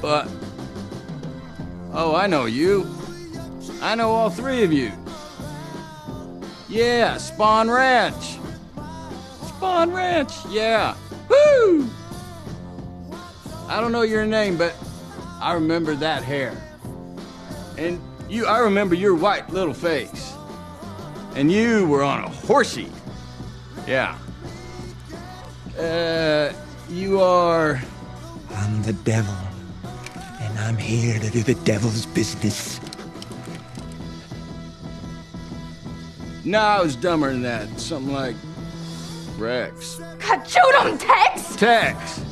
But. Oh, I know you. I know all three of you. Yeah, Spahn Ranch. Spahn Ranch, yeah. Woo! I don't know your name, but I remember that hair. And you, I remember your white little face. And you were on a horsey. Yeah. Uh, you are. I'm the devil, and I'm here to do the devil's business. No, I was dumber than that. Something like Rex. God, shoot him, Tex! Tex.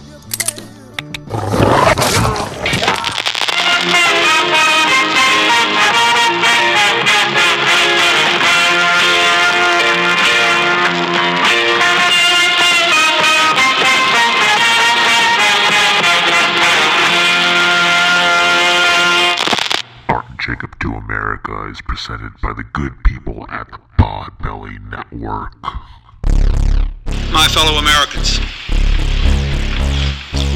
Is presented by the good people at the Podbelly Network. My fellow Americans,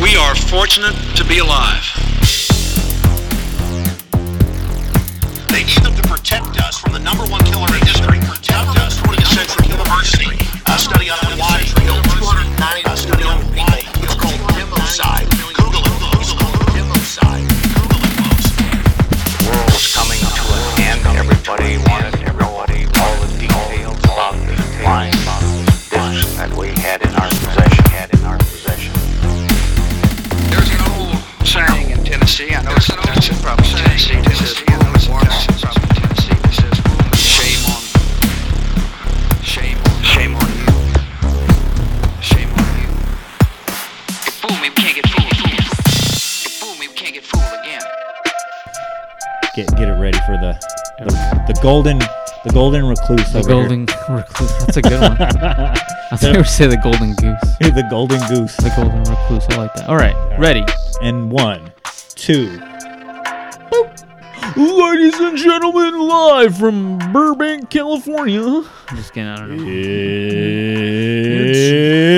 we are fortunate to be alive. They need them to protect us from the number one killer in history. Protect us from the Central University. A study on why killed 290 a study on why it's called democide. Everybody wanted to know all the details about the flying discs that we had in our possession. Had in our possession. There's an old saying in Tennessee. I know it's Tennessee, probably Tennessee. Tennessee. I know it's Tennessee, probably Tennessee. That says, "Shame on, shame on, shame on you, shame on you." You fool me, we can't get fooled again. You fool me, we can't get fooled again. Get get it ready for the the, the golden the golden recluse. The golden recluse. That's a good one. I thought you were say the golden goose. The golden goose. The golden recluse. I like that. All right, ready. And one, two. Ladies and gentlemen, live from Burbank, California. I'm just kidding. I don't know.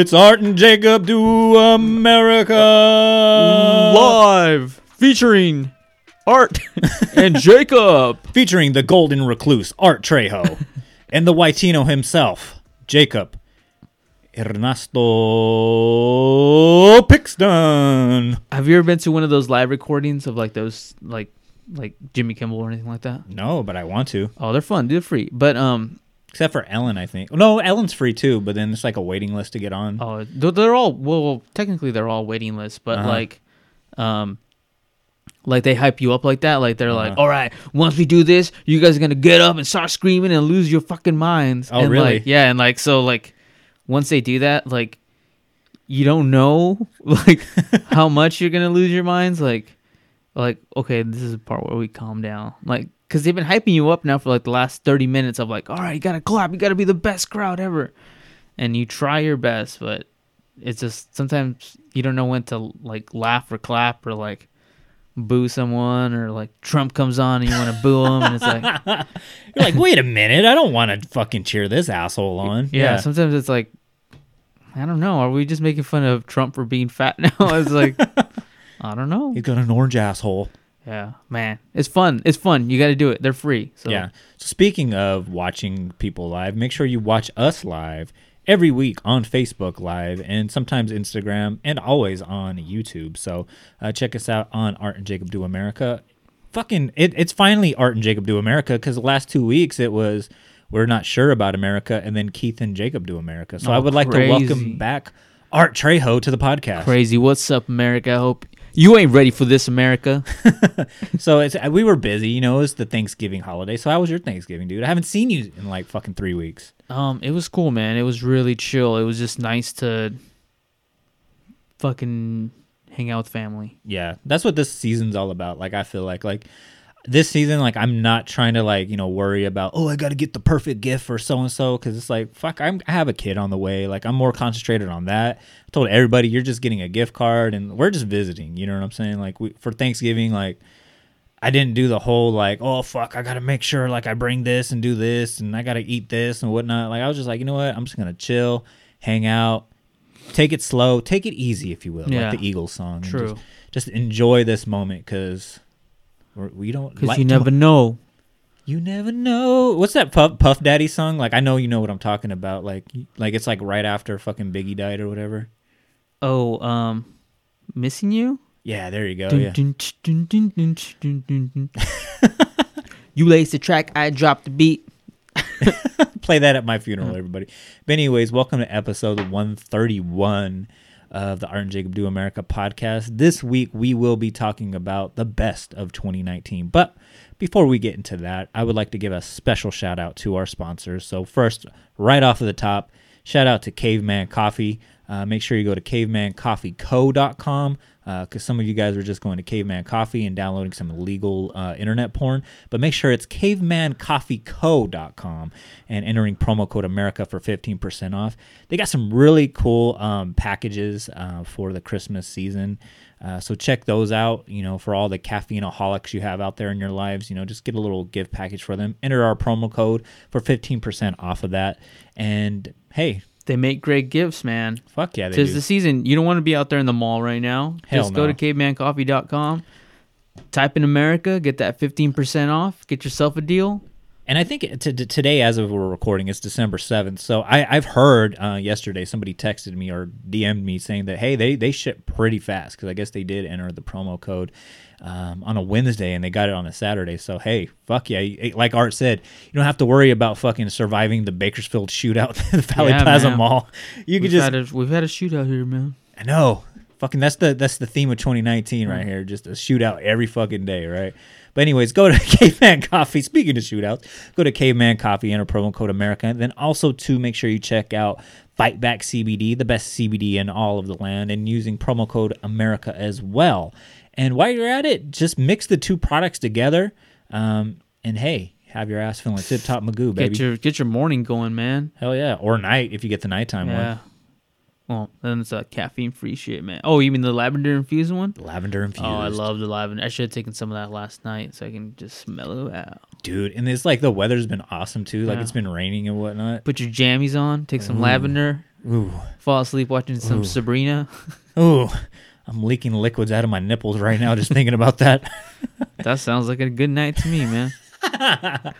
It's Art and Jacob do America live featuring Art and Jacob. featuring the golden recluse Art Trejo and the Waitino himself, Jacob Ernesto Pixton. Have you ever been to one of those live recordings of like those like like Jimmy Kimmel or anything like that? No, but I want to. Oh, they're fun. They're free. But um, Except for Ellen, I think. No, Ellen's free too, but then it's like a waiting list to get on. oh, they're, they're all well. Technically, they're all waiting lists, but Uh-huh. like, um, like they hype you up like that. Like they're like, Uh-huh. all right, once we do this, you guys are gonna get up and start screaming and lose your fucking minds. Oh, and really? Like, yeah, and like so, like once they do that, like you don't know like how much you're gonna lose your minds. Like, like okay, this is the part where we calm down. Like, cause they've been hyping you up now for like the last thirty minutes of like, all right, you gotta clap, you gotta be the best crowd ever, and you try your best, but it's just sometimes you don't know when to like laugh or clap or like boo someone or like Trump comes on and you want to boo him and it's like You're like, wait a minute, I don't want to fucking cheer this asshole on. yeah, sometimes it's like I don't know are we just making fun of Trump for being fat now it's like I don't know He's got an orange asshole. yeah man it's fun it's fun you got to do it they're free so Yeah. So speaking of watching people live, make sure you watch us live every week on Facebook Live and sometimes Instagram and always on YouTube. So uh, check us out on Art and Jacob Do America. Fucking, it, it's finally Art and Jacob Do America because the last two weeks it was we're not sure about America and then Keith and Jacob Do America. So Oh, I would like to welcome back Art Trejo to the podcast. crazy what's up America I hope you ain't ready for this America So it's uh, we were busy, you know. It was the Thanksgiving holiday. So how was your Thanksgiving, dude? I haven't seen you in like fucking three weeks. Um, it was cool, man. It was really chill. It was just nice to fucking hang out with family. Yeah, that's what this season's all about. Like I feel like like this season, like I'm not trying to like you know worry about oh I got to get the perfect gift for so and so because it's like fuck I'm, I have a kid on the way. Like I'm more concentrated on that. I told everybody you're just getting a gift card and we're just visiting. You know what I'm saying? Like we for Thanksgiving, like I didn't do the whole like oh fuck I got to make sure like I bring this and do this and I got to eat this and whatnot. Like I was just like you know what I'm just gonna chill, hang out. take it slow, take it easy, if you will, Yeah. like the Eagles song. and True. Just, just enjoy this moment because we don't. Because like you never know. You never know. What's that Puff, Puff Daddy song? Like I know you know what I'm talking about. Like like it's like right after fucking Biggie died or whatever. Oh, um, missing you. Yeah, there you go. Dun, yeah. dun, dun. you lace the track, I drop the beat. Play that at my funeral, everybody. But anyways, welcome to episode 131 of the Art and Jacob Do America podcast. This week we will be talking about the best of 2019. But before we get into that, I would like to give a special shout out to our sponsors. So first, right off of the top, shout out to Caveman Coffee. Uh, make sure you go to cavemancoffeeco.com because some of you guys are just going to Caveman Coffee and downloading some illegal uh, internet porn. But make sure it's cavemancoffeeco.com and entering promo code America for 15% off. They got some really cool um, packages uh, for the Christmas season. Uh, so check those out. You know, for all the caffeineaholics you have out there in your lives, you know, just get a little gift package for them. Enter our promo code for 15% off of that. And hey, They make great gifts, man. fuck yeah, they Tis do. the season. You don't want to be out there in the mall right now. Hell Just go no. to cavemancoffee.com, type in America, get that 15% off, get yourself a deal. And I think t- t- today, as of we're recording, it's December seventh. So I, I've heard uh, yesterday somebody texted me or DM'd me saying that hey, they they ship pretty fast because I guess they did enter the promo code um, on a Wednesday and they got it on a Saturday. So hey, fuck yeah! Like Art said, you don't have to worry about fucking surviving the Bakersfield shootout at the Valley Yeah, Plaza man. Mall. You We've could just had a, we've had a shootout here, man. I know. Fucking that's the that's the theme of 2019 right here. Just a shootout every fucking day, right? But anyways, go to Caveman Coffee. Speaking of shootouts, go to Caveman Coffee, enter promo code America. And then also to make sure you check out Fight Back CBD, the best CBD in all of the land, and using promo code America as well. And while you're at it, just mix the two products together. Um, and hey, have your ass feeling tip top magoo, baby. Get your get your morning going, man. Hell yeah, or night if you get the nighttime Yeah. one. Well, then it's a caffeine free shit, man. Oh, you mean the lavender infused one? Lavender infused. Oh, I love the lavender. I should have taken some of that last night so I can just mellow out. dude. And it's like the weather's been awesome too. Like Yeah. it's been raining and whatnot. Put your jammies on, take some lavender, Ooh, fall asleep watching some Ooh. Sabrina. ooh, I'm leaking liquids out of my nipples right now just thinking about that. That sounds like a good night to me, man.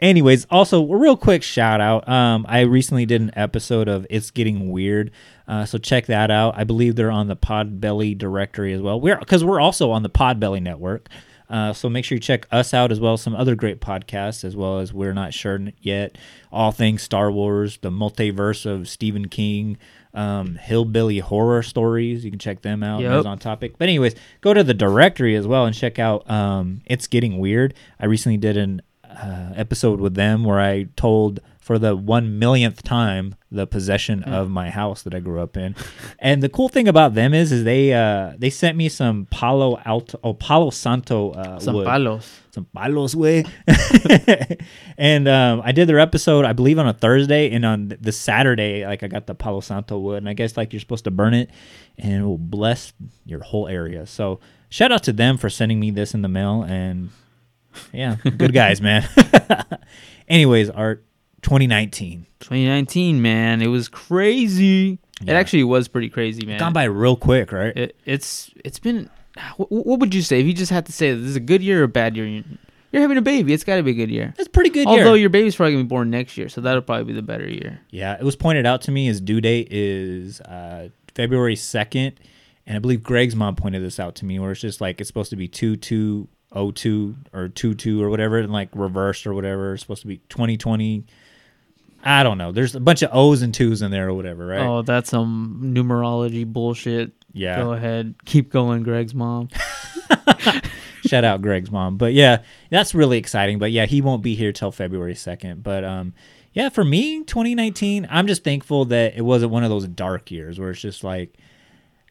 Anyways, also a real quick shout out. Um, I recently did an episode of It's Getting Weird, uh, so check that out. I believe they're on the Podbelly directory as well. We're because we're also on the Podbelly network. Uh, so make sure you check us out as well as some other great podcasts, as well as We're Not Sure Yet, All Things Star Wars, the multiverse of Stephen King, um, Hillbilly Horror Stories. You can check them out. Yep. On topic. But anyways, go to the directory as well and check out um, It's Getting Weird. I recently did an uh, episode with them where I told for the one millionth time the possession of my house that I grew up in. and the cool thing about them is, is they uh, they sent me some Palo Alto, oh, Palo Santo uh, Some wood. palos. some palos way. and um, I did their episode, I believe, on a Thursday, and on the Saturday, like I got the Palo Santo wood, and I guess like you're supposed to burn it, and it will bless your whole area. So shout out to them for sending me this in the mail, and yeah, good guys, man. Anyways, Art 2019 2019, man. It was crazy. It actually was pretty crazy, man. gone by real quick, right? It, it's it's been. What, what would you say if you just had to say this is a good year or a bad year? You're, having a baby. It's got to be a good year. It's pretty good Although year. your baby's probably gonna be born next year, so that'll probably be the better year. Yeah, it was pointed out to me his due date is uh, February 2nd. And I believe Greg's mom pointed this out to me where it's just like it's supposed to be 2202 or 22 or whatever, and like reversed or whatever. It's supposed to be 2020. I don't know. There's a bunch of O's and twos in there or whatever, right? Oh, that's some numerology bullshit. Yeah. Go ahead, keep going, Greg's mom. Shout out Greg's mom. But yeah, that's really exciting. But yeah, he won't be here till February 2nd. But um yeah, for me, 2019, I'm just thankful that it wasn't one of those dark years where it's just like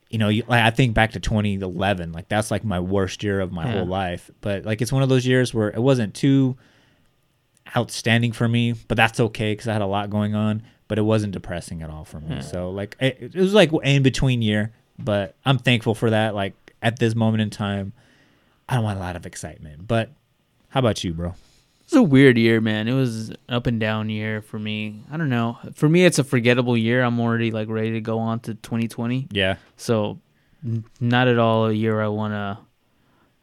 you know, you, like I think back to 2011, like that's like my worst year of my Yeah. whole life. But like it's one of those years where it wasn't too outstanding for me, but that's okay because I had a lot going on. But it wasn't depressing at all for me. Yeah. So like it, it was like in between year, but I'm thankful for that. Like at this moment in time, I don't want a lot of excitement. But how about you, bro? It's a weird year, man. It was up and down year for me. I don't know. For me, it's a forgettable year. I'm already like ready to go on to 2020. Yeah. So, n- not at all a year I wanna.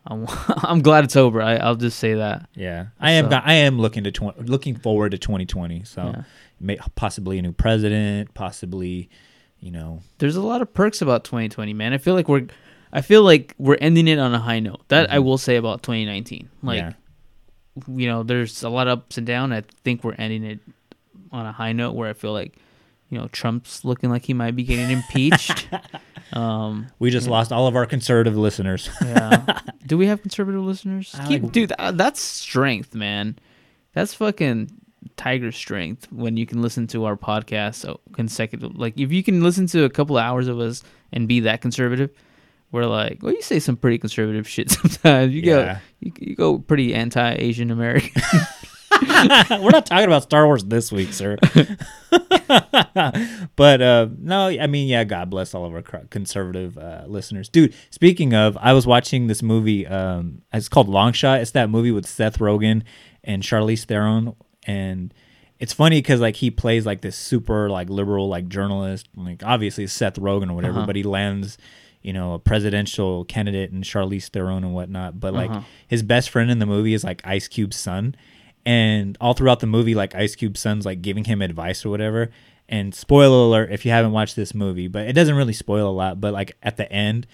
I'm, I'm glad it's over. I, I'll just say that. Yeah, I am. So- I am looking to tw- looking forward to 2020. So, Yeah. may, possibly a new president. Possibly, you know, There's a lot of perks about 2020, man. I feel like we're, I feel like we're ending it on a high note. That I mm-hmm. will say about 2019. Like, Yeah. you know, there's a lot of ups and downs. I think we're ending it on a high note where I feel like, you know, Trump's looking like he might be getting impeached. um, we just lost all of our conservative listeners. yeah. Do we have conservative listeners? Keep, like- dude, that, that's strength, man. That's fucking tiger strength when you can listen to our podcast so consecutive. Like, if you can listen to a couple of hours of us and be that conservative, we're like, well, you say some pretty conservative shit sometimes. You Yeah. go, you, you go pretty anti-Asian American. We're not talking about Star Wars this week, sir. but uh, no, I mean, yeah, God bless all of our conservative uh, listeners, dude. Speaking of, I was watching this movie. Um, it's called Long Shot. It's that movie with Seth Rogen and Charlize Theron, and it's funny because like he plays like this super like liberal like journalist. Like obviously Seth Rogen or whatever, Uh-huh. but he lands. You know, a presidential candidate and Charlize Theron and whatnot. But like Uh-huh. his best friend in the movie is like Ice Cube's son and all throughout the movie like ice cube's son's like giving him advice or whatever. And spoiler alert if you haven't watched this movie but it doesn't really spoil a lot but like at the end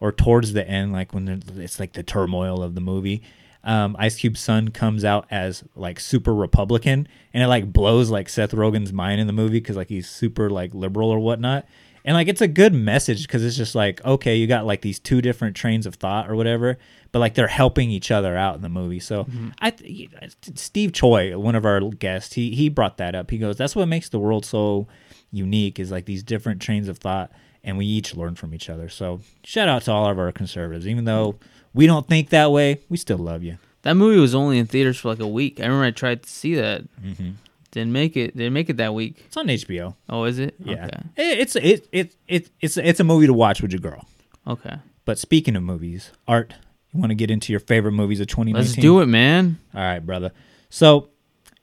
or towards the end like when it's like the turmoil of the movie um, ice cube's son comes out as like super republican and it like blows like seth rogen's mind in the movie because like he's super like liberal or whatnot and like it's a good message because it's just like okay you got like these two different trains of thought or whatever but like they're helping each other out in the movie so i th- steve choi one of our guests he he brought that up he goes that's what makes the world so unique is like these different trains of thought and we each learn from each other so shout out to all of our conservatives even though we don't think that way we still love you that movie was only in theaters for like a week. I remember I tried to see that. mm-hmm. Didn't make it. Didn't make it that week. it's on hbo Oh, is it? yeah Okay. It- it's it, it, it it's it's a movie to watch with your girl Okay. But speaking of movies, Art, you want to get into your favorite movies of 2019? Let's do it, man. All right, brother. So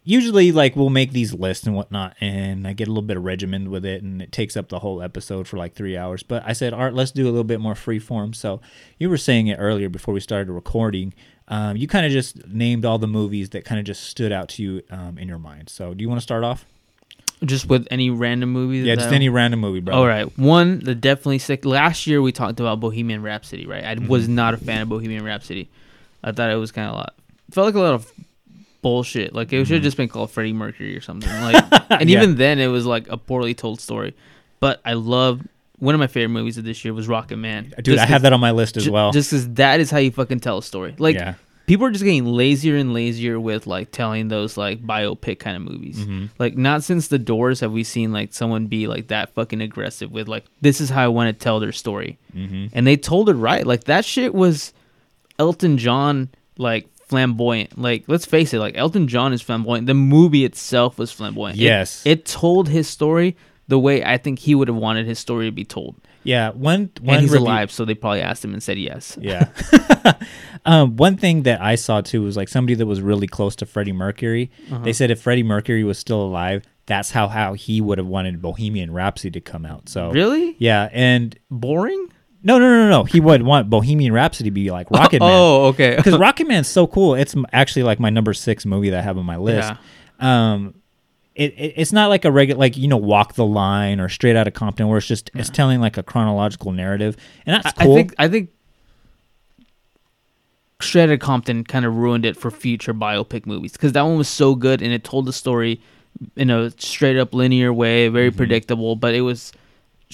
usually, like, we'll make these lists and whatnot, and I get a little bit of regimen with it, and it takes up the whole episode for like three hours. But I said, Art, let's do a little bit more free form. So you were saying it earlier before we started recording. Um, you kind of just named all the movies that kind of just stood out to you um, in your mind. So do you want to start off? Just with any random movie. Yeah, just any random movie, bro. All right, one that definitely sick. Last year we talked about Bohemian Rhapsody, right? I was Mm-hmm. not a fan of Bohemian Rhapsody. I thought it was kind of a lot. Felt like a lot of bullshit. Like it should have just been called Freddie Mercury or something. Like, and Mm-hmm. Yeah. even then it was like a poorly told story. But I love one of my favorite movies of this year was Rocket Man. Dude, I have that on my list as Ju- well. Just because that is how you fucking tell a story. Like Yeah. people are just getting lazier and lazier with like telling those like biopic kind of movies. Mm-hmm. Like not since The Doors have we seen like someone be like that fucking aggressive with like this is how I want to tell their story, Mhm. and they told it right. Like that shit was Elton John like flamboyant. Like let's face it, like Elton John is flamboyant. The movie itself was flamboyant. It- Yes. it, told his story the way I think he would have wanted his story to be told. yeah, one one and he's review- alive, so they probably asked him and said yes. Yeah. um, one thing that I saw too was like somebody that was really close to Freddie Mercury. Uh-huh. They said if Freddie Mercury was still alive, that's how how he would have wanted Bohemian Rhapsody to come out. So Really? yeah, and Boring? no, no, no, no, he would want Bohemian Rhapsody to be like Rocket Man. Oh, okay. because Rocket Man's so cool. It's actually like my number six movie that I have on my list. Um, it, it it's not like a regular like you know Walk the Line or Straight out of Compton where it's just it's telling like a chronological narrative, and that's I- cool. I think I think Straight Outta Compton kind of ruined it for future biopic movies because that one was so good and it told the story in a straight up linear way, very Mm-hmm. predictable, but it was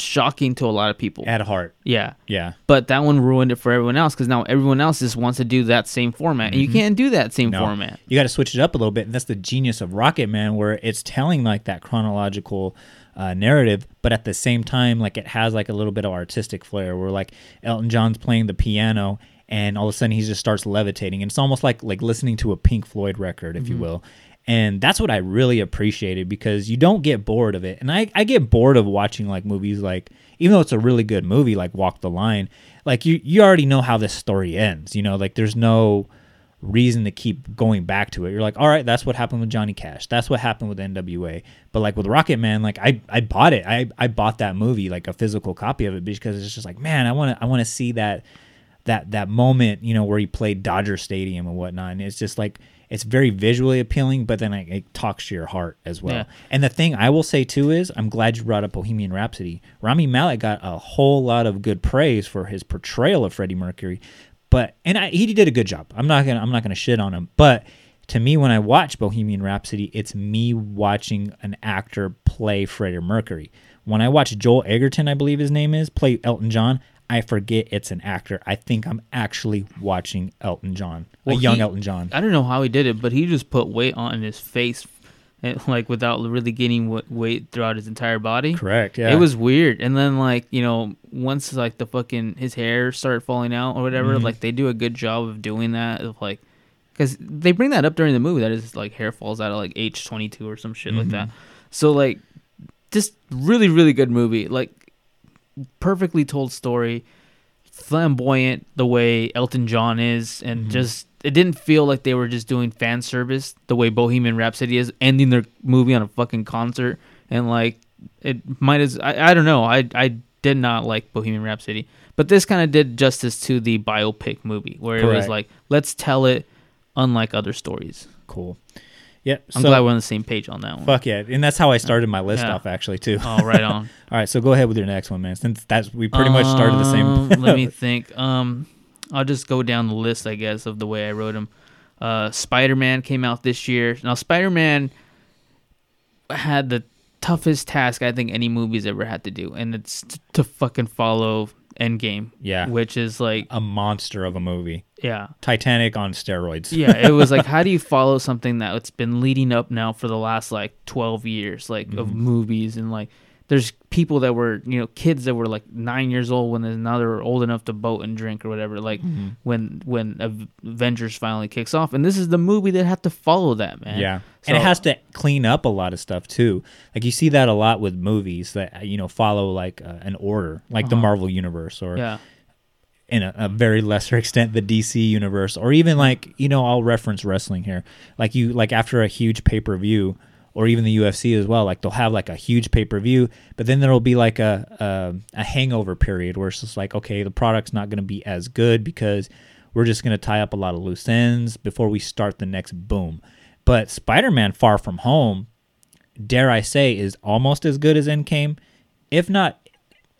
shocking to a lot of people. at heart, Yeah. yeah. But that one ruined it for everyone else because now everyone else just wants to do that same format, and you can't do that same Mm-hmm. No. format. You got to switch it up a little bit, and that's the genius of Rocket Man, where it's telling like that chronological uh, narrative, but at the same time, like it has like a little bit of artistic flair, where like Elton John's playing the piano, and all of a sudden he just starts levitating, and it's almost like like listening to a Pink Floyd record, if you will. And that's what I really appreciated because you don't get bored of it. And I, I get bored of watching like movies like even though it's a really good movie like Walk the Line, like you you already know how this story ends. You know, like there's no reason to keep going back to it. You're like, all right, that's what happened with Johnny Cash. That's what happened with NWA. But like with Rocket Man, like I, I bought it. I, I bought that movie, like a physical copy of it because it's just like, man, I want to I want to see that that that moment, you know, where he played Dodger Stadium and whatnot. And it's just like it's very visually appealing, but then it, it talks to your heart as well. Yeah. And the thing I will say too is I'm glad you brought up Bohemian Rhapsody. Rami Malek got a whole lot of good praise for his portrayal of Freddie Mercury, but and I, he did a good job. I'm not gonna I'm not gonna shit on him, but to me when I watch Bohemian Rhapsody, it's me watching an actor play Freddie Mercury. When I watch Joel Egerton, I believe his name is, play Elton John, I forget it's an actor. I think I'm actually watching Elton John, Well, a young he- Elton John. I don't know how he did it, but he just put weight on his face, and, like without really gaining weight throughout his entire body. Correct. Yeah. It was weird. And then like you know once like the fucking his hair started falling out or whatever, Mhm. like they do a good job of doing that. Of like, because they bring that up during the movie that his like hair falls out at like age twenty two or some shit like that. Mhm. So like, just really really good movie. Like perfectly told story, flamboyant the way Elton John is, and Mm-hmm. just it didn't feel like they were just doing fan service the way Bohemian Rhapsody is, ending their movie on a fucking concert, and like it might as I, I don't know I I did not like Bohemian Rhapsody, but this kind of did justice to the biopic movie where it was like let's tell it unlike other stories. Cool. Yep. I'm so- glad we're on the same page on that one. Fuck yeah, and that's how I started my list Yeah. off actually too. Oh, right on. All right, so go ahead with your next one, man. Since that's we pretty much started the Um, same. let me think. Um, I'll just go down the list, I guess, of the way I wrote them. Uh, Spider Man came out this year. Now, Spider Man had the toughest task I think any movie's ever had to do, and it's t- to fucking follow Endgame. Yeah. which is like a monster of a movie. Yeah. Titanic on steroids. yeah, it was like, how do you follow something that it's been leading up now for the last like 12 years, like of Mhm. movies and like there's people that were, you know, kids that were like nine years old when now they're old enough to boat and drink or whatever. Like Mhm. when when Avengers finally kicks off, and this is the movie that had to follow that man. Yeah. and it has to clean up a lot of stuff too. Like you see that a lot with movies that you know follow like uh, an order, like the Uh-huh. Marvel universe or Yeah. in a, a very lesser extent the DC universe or even like, you know, I'll reference wrestling here. Like you like after a huge pay-per-view or even the UFC as well, like they'll have like a huge pay-per-view, but then there'll be like a a, a hangover period where it's just like, okay, the product's not going to be as good because we're just going to tie up a lot of loose ends before we start the next boom. But Spider-Man Far From Home, dare I say, is almost as good as Endgame, if not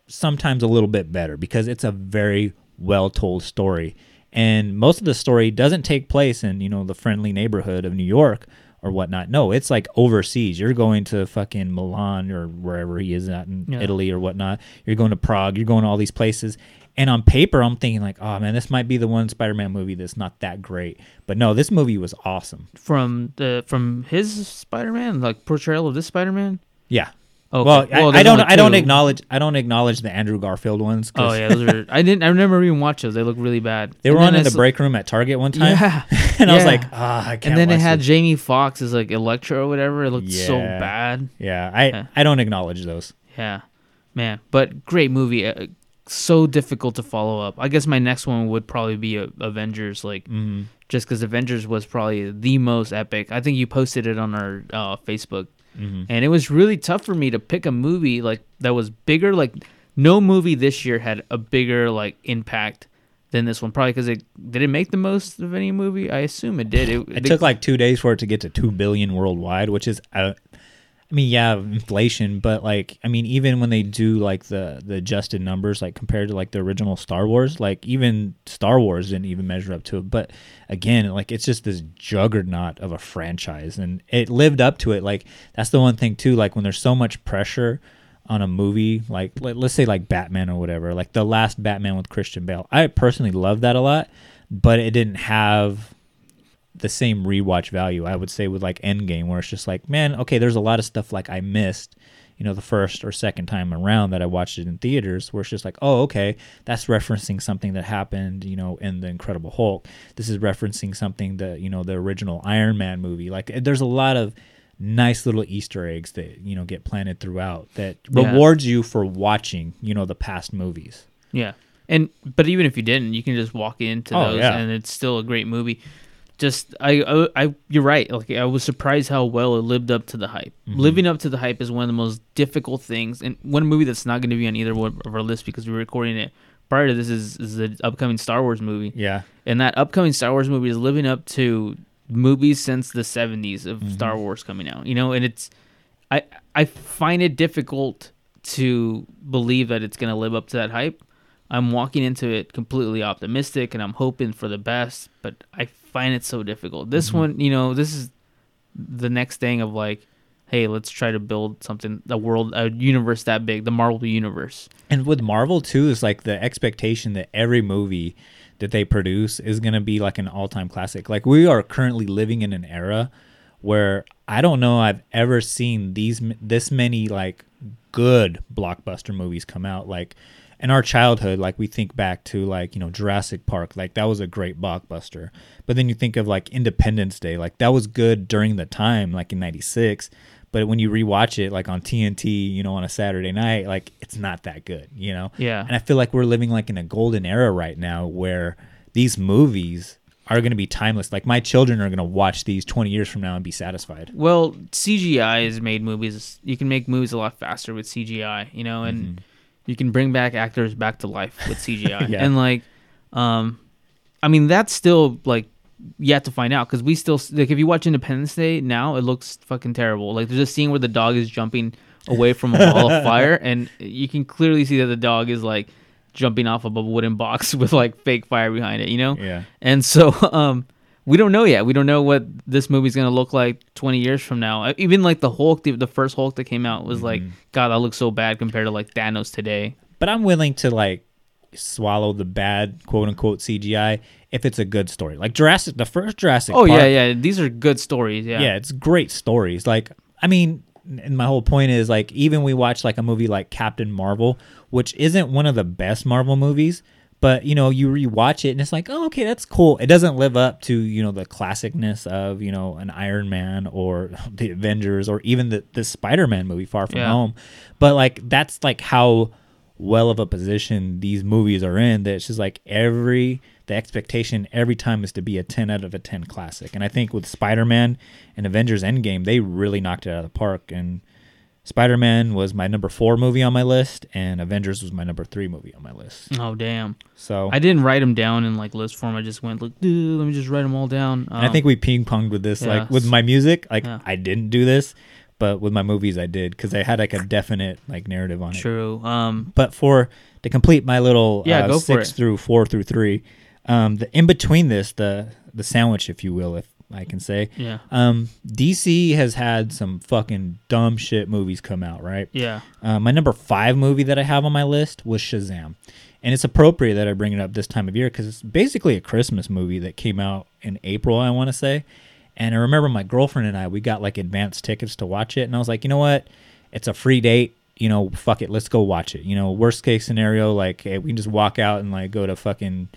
sometimes a little bit better because it's a very well told story. And most of the story doesn't take place in, you know, the friendly neighborhood of New York or whatnot. No, it's like overseas. You're going to fucking Milan or wherever he is at in Yeah. Italy or whatnot. You're going to Prague. You're going to all these places. And on paper, I'm thinking like, oh man, this might be the one Spider-Man movie that's not that great. But no, this movie was awesome. From the from his Spider Man, like portrayal of this Spider Man. Yeah. Okay. Well, I, I don't. I don't acknowledge. I don't acknowledge the Andrew Garfield ones. Oh yeah, those are. I didn't. I never even watched those. They look really bad. They And were on in the break room at Target one time. Yeah, and I was like, ah, I can't. And then it had this." Jamie Foxx as like Electro or whatever. It looked so bad. Yeah, I I don't acknowledge those. Yeah, man. But great movie. Uh, so difficult to follow up. I guess my next one would probably be uh, Avengers. Like, Mhm. just because Avengers was probably the most epic. I think you posted it on our uh, Facebook, Mhm. and it was really tough for me to pick a movie like that was bigger. Like, no movie this year had a bigger like impact than this one. Probably because it did it make the most of any movie. I assume it did. It, It took like two days for it to get to two billion worldwide, which is, uh, I mean, yeah, inflation, but like, I mean, even when they do like the the adjusted numbers, like compared to like the original Star Wars, like even Star Wars didn't even measure up to it. But again, like it's just this juggernaut of a franchise, and it lived up to it. Like that's the one thing too. Like when there's so much pressure on a movie like let, let's say like Batman or whatever like the last Batman with Christian Bale I personally loved that a lot but it didn't have the same rewatch value I would say with like Endgame where it's just like man okay there's a lot of stuff like I missed you know the first or second time around that I watched it in theaters where it's just like oh okay that's referencing something that happened you know in the Incredible Hulk this is referencing something that you know the original Iron Man movie like eh, there's a lot of nice little Easter eggs that you know get planted throughout that Yeah. rewards you for watching you know the past movies. Yeah. And but even if you didn't, you can just walk into Oh, those yeah. and it's still a great movie. Just I, I I you're right. Like I was surprised how well it lived up to the hype. Mm-hmm. Living up to the hype is one of the most difficult things. And one movie that's not going to be on either one of our lists because we're recording it prior to this is is the upcoming Star Wars movie. Yeah. And that upcoming Star Wars movie is living up to movies since the 70s of Mm-hmm. Star Wars coming out. You know, and it's I I find it difficult to believe that it's going to live up to that hype. I'm walking into it completely optimistic and I'm hoping for the best, but I find it so difficult. This Mm-hmm. one, you know, this is the next thing of like, hey, let's try to build something, a world, a universe that big, the Marvel universe. And with Marvel too, is like the expectation that every movie that they produce is gonna be like an all-time classic. Like we are currently living in an era where I don't know I've ever seen these this many like good blockbuster movies come out. Like in our childhood, like we think back to like you know Jurassic Park, like that was a great blockbuster. But then you think of like Independence Day, like that was good during the time, like in '96. But when you rewatch it, like on TNT, you know, on a Saturday night, like it's not that good, you know. Yeah. And I feel like we're living like in a golden era right now where these movies are going to be timeless. Like my children are going to watch these 20 years from now and be satisfied. Well, CGI has made movies. You can make movies a lot faster with CGI, you know, and mm-hmm. You can bring back actors back to life with CGI. Yeah. And like, um, I mean, that's still like yet to find out because we still like if you watch Independence Day now, it looks fucking terrible. Like there's a scene where the dog is jumping away from a wall of fire, and you can clearly see that the dog is like jumping off of a wooden box with like fake fire behind it. You know? Yeah. And so, um, we don't know yet. We don't know what this movie's gonna look like 20 years from now. Uh, Even like the Hulk, the, the first Hulk that came out was like, God, that looks so bad compared to like Thanos today. But I'm willing to like swallow the bad quote unquote CGI if it's a good story. Like Jurassic, the first Jurassic. Oh yeah, yeah. These are good stories. Yeah. yeah, it's great stories. Like, I mean, and my whole point is like, even we watch like a movie like Captain Marvel, which isn't one of the best Marvel movies, but you know, you rewatch it and it's like, oh, okay, that's cool. It doesn't live up to you know the classicness of you know an Iron Man or the Avengers or even the the Spider Man movie Far From Yeah. Home, but like that's like how well of a position these movies are in that it's just like every the expectation every time is to be a 10 out of a 10 classic and i think with spider-man and avengers endgame they really knocked it out of the park and spider-man was my number four movie on my list and avengers was my number three movie on my list Oh damn. so I didn't write them down in like list form. I just went like, dude, let me just write them all down. and i think we ping-ponged with this like with my music like Yeah. i didn't do this but with my movies i did because i had like a definite like narrative on it true. Um, but for to complete my little Yeah, uh, go for six through four through three, um, the in between this, the the sandwich, if you will, if I can say, Yeah. Um, DC has had some fucking dumb shit movies come out, right? Yeah. Uh, my number five movie that I have on my list was Shazam, and it's appropriate that I bring it up this time of year because it's basically a Christmas movie that came out in April, I want to say. And I remember my girlfriend and I, we got like advanced tickets to watch it, and I was like, you know what? It's a free date. You know, fuck it, let's go watch it. You know, worst case scenario, like hey, we can just walk out and like go to fucking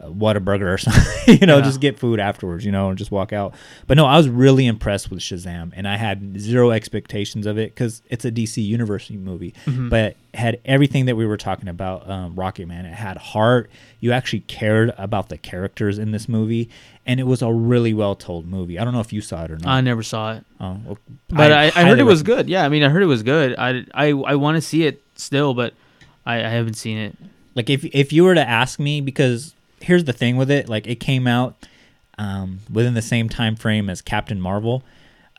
uh, Whataburger or something. you know, Yeah. just get food afterwards. You know, and just walk out. But no, I was really impressed with Shazam, and I had zero expectations of it because it's a DC University movie, Mhm. but had everything that we were talking about. Um, Rocket Man. It had heart. You actually cared about the characters in this movie, and it was a really well told movie. I don't know if you saw it or not. I never saw it. Oh, well, But I, I, heard it was recommend- good. Yeah, I mean, I heard it was good. I, I, I want to see it still, but I, I haven't seen it. Like if if you were to ask me, because here's the thing with it, like it came out um, within the same time frame as Captain Marvel.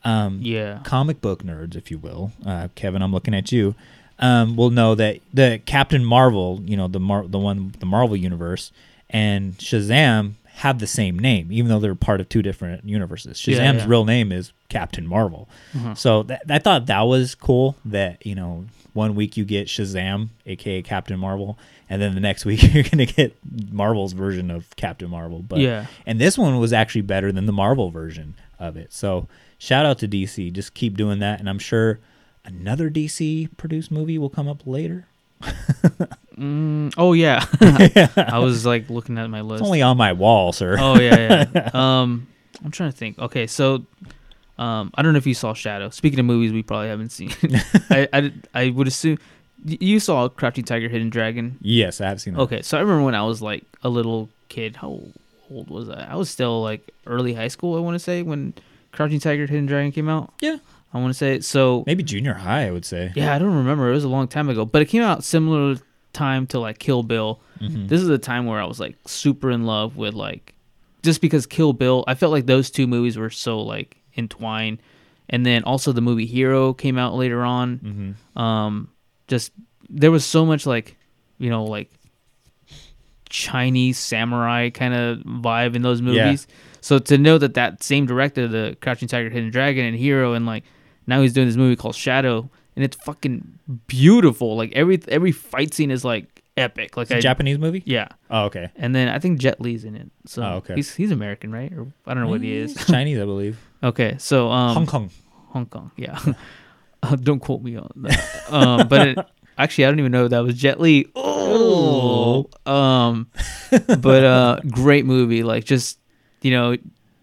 Um, Yeah. comic book nerds, if you will, uh, Kevin, I'm looking at you. Um, will know that the Captain Marvel, you know, the Mar- the one, the Marvel universe, and Shazam have the same name, even though they're part of two different universes. Shazam's yeah. real name is Captain Marvel. Mhm. So that, I thought that was cool. That you know, one week you get Shazam, aka Captain Marvel, and then the next week you're gonna get Marvel's version of Captain Marvel. But Yeah. and this one was actually better than the Marvel version of it. So shout out to DC. Just keep doing that, and I'm sure another DC produced movie will come up later. Mm, oh yeah, I was like looking at my list. It's only on my wall, sir. Oh yeah, yeah. um, I'm trying to think. Okay, so um, I don't know if you saw Shadow. Speaking of movies, we probably haven't seen. I, I I would assume you saw Crafty Tiger, Hidden Dragon. yes, I have seen that. Okay, so I remember when I was like a little kid. How old was I? I was still like early high school. I want to say when Crouching Tiger, Hidden Dragon came out. Yeah. I want to say so. Maybe junior high, I would say. Yeah, I don't remember. It was a long time ago, but it came out similar time to like Kill Bill. Mhm. This is a time where I was like super in love with like just because Kill Bill. I felt like those two movies were so like entwined, and then also the movie Hero came out later on. Mhm. Um, just there was so much like you know like Chinese samurai kind of vibe in those Yeah. movies. So to know that that same director, the Crouching Tiger, Hidden Dragon, and Hero, and like now he's doing this movie called Shadow, and it's fucking beautiful. Like every every fight scene is like epic. Like It's a Japanese movie? Yeah. Oh, okay. And then I think Jet Li's in it. So Oh, okay. he's he's American, right? Or I don't know what he is. Chinese, I believe. Okay, so um, Hong Kong. Hong Kong, yeah. uh, don't quote me on that. um, but it, actually, I don't even know that was Jet Li. Oh, um, but uh, great movie. Like, just you know,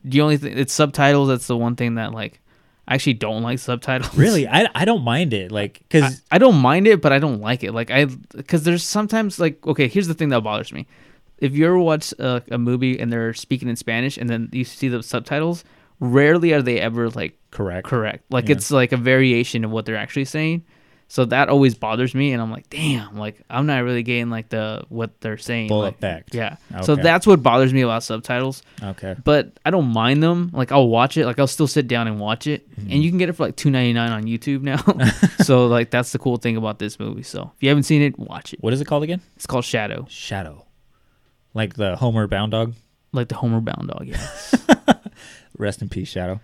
the only thing it's subtitles. That's the one thing that like I actually don't like subtitles. Really, I, I don't mind it. Like, because I, I don't mind it, but I don't like it. Like I, because there's sometimes like okay, here's the thing that bothers me. If you ever watch a, a movie and they're speaking in Spanish and then you see the subtitles, rarely are they ever like correct. correct. Like Yeah. it's like a variation of what they're actually saying. So that always bothers me, and I'm like, damn, like I'm not really getting like the what they're saying. Full like, effect. Yeah. So that's what bothers me about subtitles. Okay. But I don't mind them. Like I'll watch it. Like I'll still sit down and watch it, Mm-hmm. and you can get it for like two ninety nine on YouTube now. so like that's the cool thing about this movie. So if you haven't seen it, watch it. What is it called again? It's called Shadow, Shadow. Like the Homeward Bound Dog. like the Homeward Bound dog. Yeah. Rest in peace, Shadow.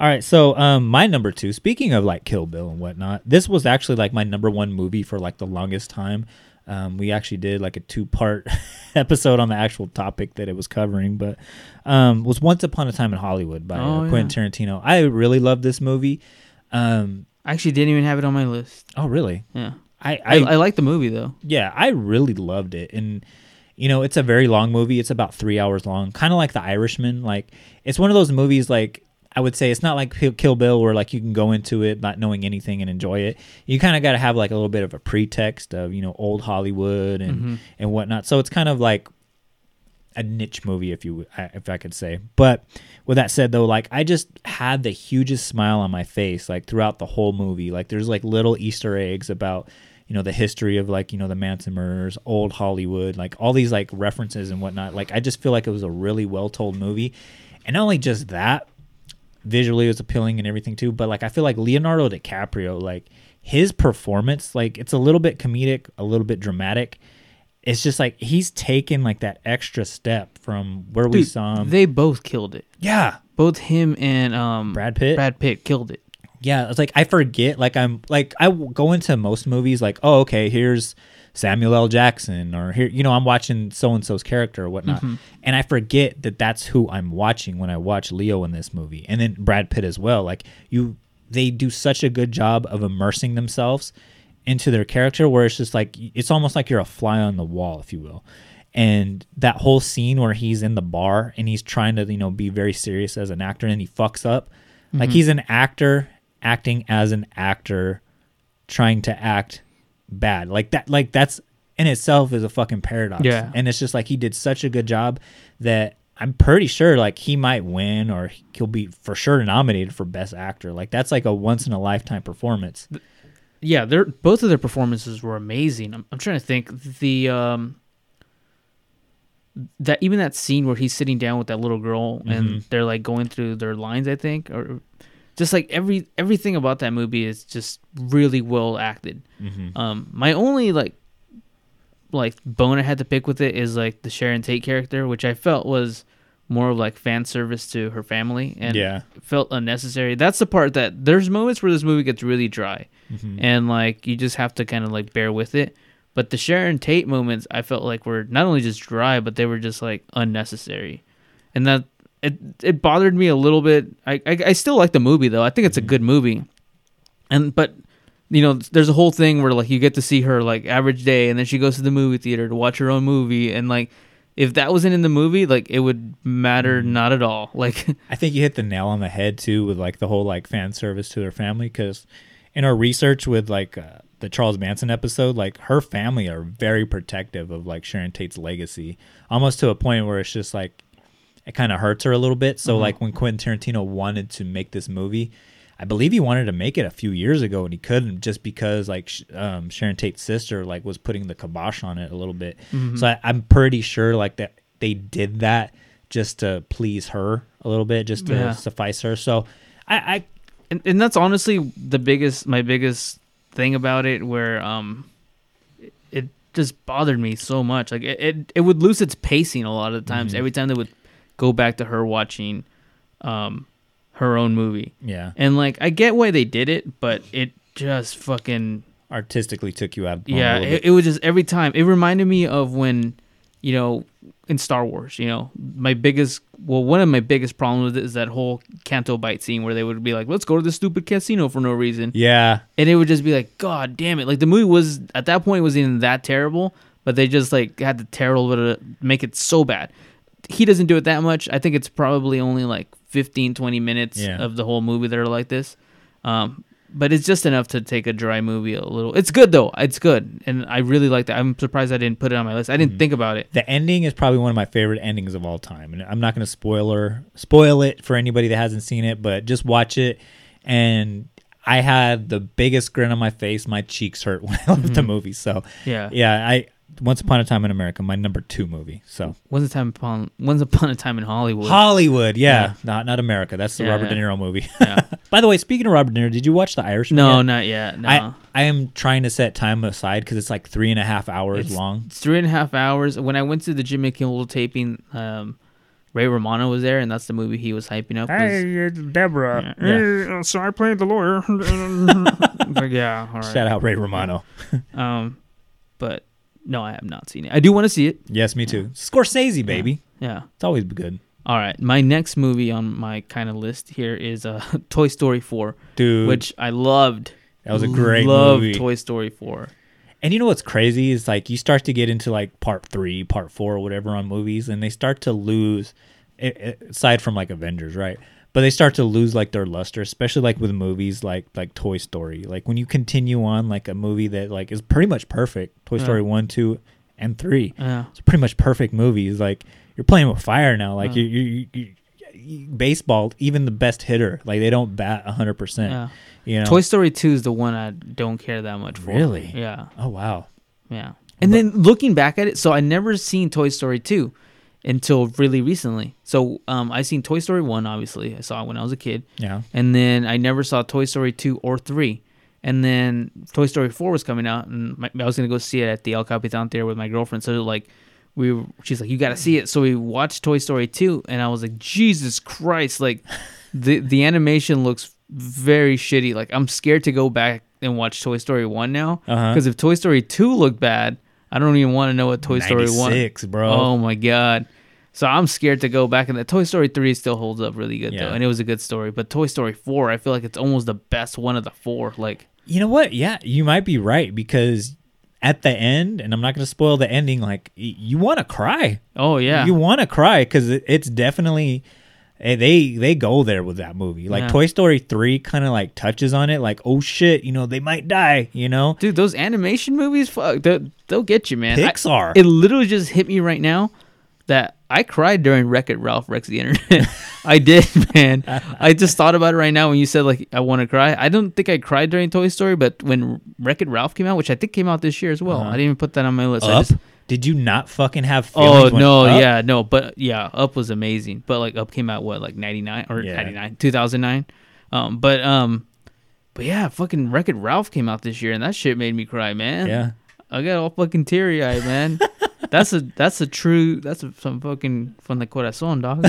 All right, so um, my number two. Speaking of like Kill Bill and whatnot, this was actually like my number one movie for like the longest time. Um, we actually did like a two part episode on the actual topic that it was covering, but um, was Once Upon a Time in Hollywood by Oh, uh, Quentin Tarantino. I really love this movie. Um, I actually didn't even have it on my list. oh, really? Yeah. I I, I like the movie though. yeah, I really loved it. And you know, it's a very long movie. It's about three hours long, kind of like The Irishman. Like it's one of those movies. Like I would say, it's not like Kill- Bill where like you can go into it not knowing anything and enjoy it. You kind of got to have like a little bit of a pretext of you know old Hollywood and Mhm. and whatnot. So it's kind of like a niche movie, if you if I could say. But with that said, though, like I just had the hugest smile on my face like throughout the whole movie. Like there's like little Easter eggs about you know the history of like you know the Manson murders, old Hollywood, like all these like references and whatnot. Like I just feel like it was a really well told movie, and not only just that, visually it was appealing and everything too. But like I feel like Leonardo DiCaprio, like his performance, like it's a little bit comedic, a little bit dramatic. It's just like he's taken like that extra step from where we saw him. they both killed it. yeah, Both him and um Brad Pitt. Brad Pitt killed it. Yeah, it's like I forget. Like I'm like I go into most movies like, oh, okay, here's Samuel L. Jackson, or here, you know, I'm watching so and so's character or whatnot, Mhm. and I forget that that's who I'm watching when I watch Leo in this movie, and then Brad Pitt as well. Like you, they do such a good job of immersing themselves into their character, where it's just like it's almost like you're a fly on the wall, if you will. And that whole scene where he's in the bar and he's trying to, you know, be very serious as an actor and he fucks up. Like Mhm. he's an actor acting as an actor trying to act bad. Like that like that's in itself is a fucking paradox. Yeah. And it's just like he did such a good job that I'm pretty sure like he might win or he'll be for sure nominated for best actor. Like that's like a once in a lifetime performance. Yeah, they're both of their performances were amazing. I'm, I'm trying to think the um that even that scene where he's sitting down with that little girl and Mhm. they're like going through their lines, I think, or just like every everything about that movie is just really well acted. Mhm. Um, my only like like bone I had to pick with it is like the Sharon Tate character, which I felt was more of like fan service to her family and Yeah. felt unnecessary. That's the part that there's moments where this movie gets really dry Mhm. and like you just have to kind of like bear with it. But the Sharon Tate moments I felt like were not only just dry, but they were just like unnecessary, and that it it bothered me a little bit. I I, I still like the movie though. I think it's a good movie, and but you know there's a whole thing where like you get to see her like average day, and then she goes to the movie theater to watch her own movie, and like if that wasn't in the movie, like it would matter not at all. Like I think you hit the nail on the head too with like the whole like fan service to their family because in our research with like uh, the Charles Manson episode, like her family are very protective of like Sharon Tate's legacy, almost to a point where it's just like it kind of hurts her a little bit. So Mhm. like when Quentin Tarantino wanted to make this movie, I believe he wanted to make it a few years ago and he couldn't just because like um, Sharon Tate's sister like was putting the kibosh on it a little bit. Mhm. So I, I'm pretty sure like that they did that just to please her a little bit, just to Yeah. suffice her. So I, I and, and that's honestly the biggest my biggest thing about it where um it, it just bothered me so much like it, it, it would lose its pacing a lot of the times Mhm. every time they would go back to her watching um her own movie Yeah. and like i get why they did it but it just fucking artistically took you out. yeah a little it, it was just every time it reminded me of when you know in star wars you know my biggest well one of my biggest problems with it is that whole canto bight scene where they would be like let's go to the stupid casino for no reason Yeah. and it would just be like god damn it like the movie was at that point wasn't even that terrible but they just like had to terrible to make it so bad he doesn't do it that much i think it's probably only like 15 20 minutes Yeah. of the whole movie that are like this um but it's just enough to take a dry movie a little it's good though it's good and i really like that i'm surprised i didn't put it on my list i Mm-hmm. didn't think about it The ending is probably one of my favorite endings of all time, and I'm not going to spoiler spoil it for anybody that hasn't seen it, but just watch it. And I had the biggest grin on my face. My cheeks hurt when I left the Mhm. movie. So Yeah. yeah. I Once Upon a Time in America, my number two movie. So once upon upon once upon a time in hollywood Hollywood, yeah, not not America. That's the Yeah, Robert yeah. De Niro movie. Yeah. By the way, speaking of Robert De Niro, did you watch The Irishman? No, yet? not yet, no. I I am trying to set time aside because it's like three and a half hours It's- long. It's three and a half hours. When I went to the Jimmy Kimmel taping, um, Ray Romano was there, and that's the movie he was hyping up. was- it's Deborah. Yeah. Uh, so I played the lawyer. Like, yeah, all right. Shout out Ray Romano. um, but no, I have not seen it. I do want to see it. Yes, me too. Scorsese, baby. Yeah. It's always good. All right, my next movie on my kind of list here is uh, Toy Story 4, Dude. which I loved. That was a great movie. Loved movie. Toy Story 4. And you know what's crazy is like you start to get into like part three, part four, or whatever on movies, and they start to lose. Aside from like Avengers, right? But they start to lose like their luster, especially like with movies like like Toy Story. Like when you continue on like a movie that like is pretty much perfect, Toy Yeah. Story one, two, and three. Yeah. It's pretty much perfect movies. Like you're playing with fire now. Like Yeah. you, you, you, you baseball, even the best hitter, like they don't bat hundred percent. Yeah. You know, Toy Story 2 is the one I don't care that much for. Really? Yeah. Oh wow. Yeah. And then looking back at it, so I never seen Toy Story 2 until really recently. So um, I seen Toy Story 1, obviously. I saw it when I was a kid. Yeah. And then I never saw Toy Story 2 or 3. And then Toy Story 4 was coming out, and my, I was going to go see it at the El Capitan Theater with my girlfriend. So, like, we were, she's like, you got to see it. So we watched Toy Story 2, and I was like, Jesus Christ. Like, the, the animation looks very shitty. Like, I'm scared to go back and watch Toy Story 1 now. Uh-huh. Because if Toy Story 2 looked bad, I don't even want to know what Toy Story 1. 96, bro. Oh my god. So I'm scared to go back in the Toy Story 3 still holds up really good though. And it was a good story, but Toy Story 4, I feel like it's almost the best one of the four. Like You know what? Yeah, you might be right because at the end, and I'm not going to spoil the ending. Like y- you want to cry. Oh yeah. you want to cry because it, it's definitely eh, they they go there with that movie. Like Yeah. Toy Story three kind of like touches on it. Like oh shit, you know they might die. You know, Dude, those animation movies, fuck, they'll, they'll get you, man. I- Pixar. it literally just hit me right now that I cried during Wreck It Ralph Wrecks the Internet. I did, man. I just thought about it right now when you said like I want to cry. I don't think I cried during Toy Story, but when Wreck It Ralph came out, which I think came out this year as well, Uh-huh. I didn't even put that on my list. I just- Did you not fucking have? Oh no, Up- yeah, no, but yeah, Up was amazing. But like Up came out what like ninety nine or Yeah. ninety nine, two thousand nine. Um, but um, but yeah, fucking Wreck It Ralph came out this year, and that shit made me cry, man. Yeah. I got all fucking teary eyed, man. that's a that's a true that's a, some fucking from the corazon, dog.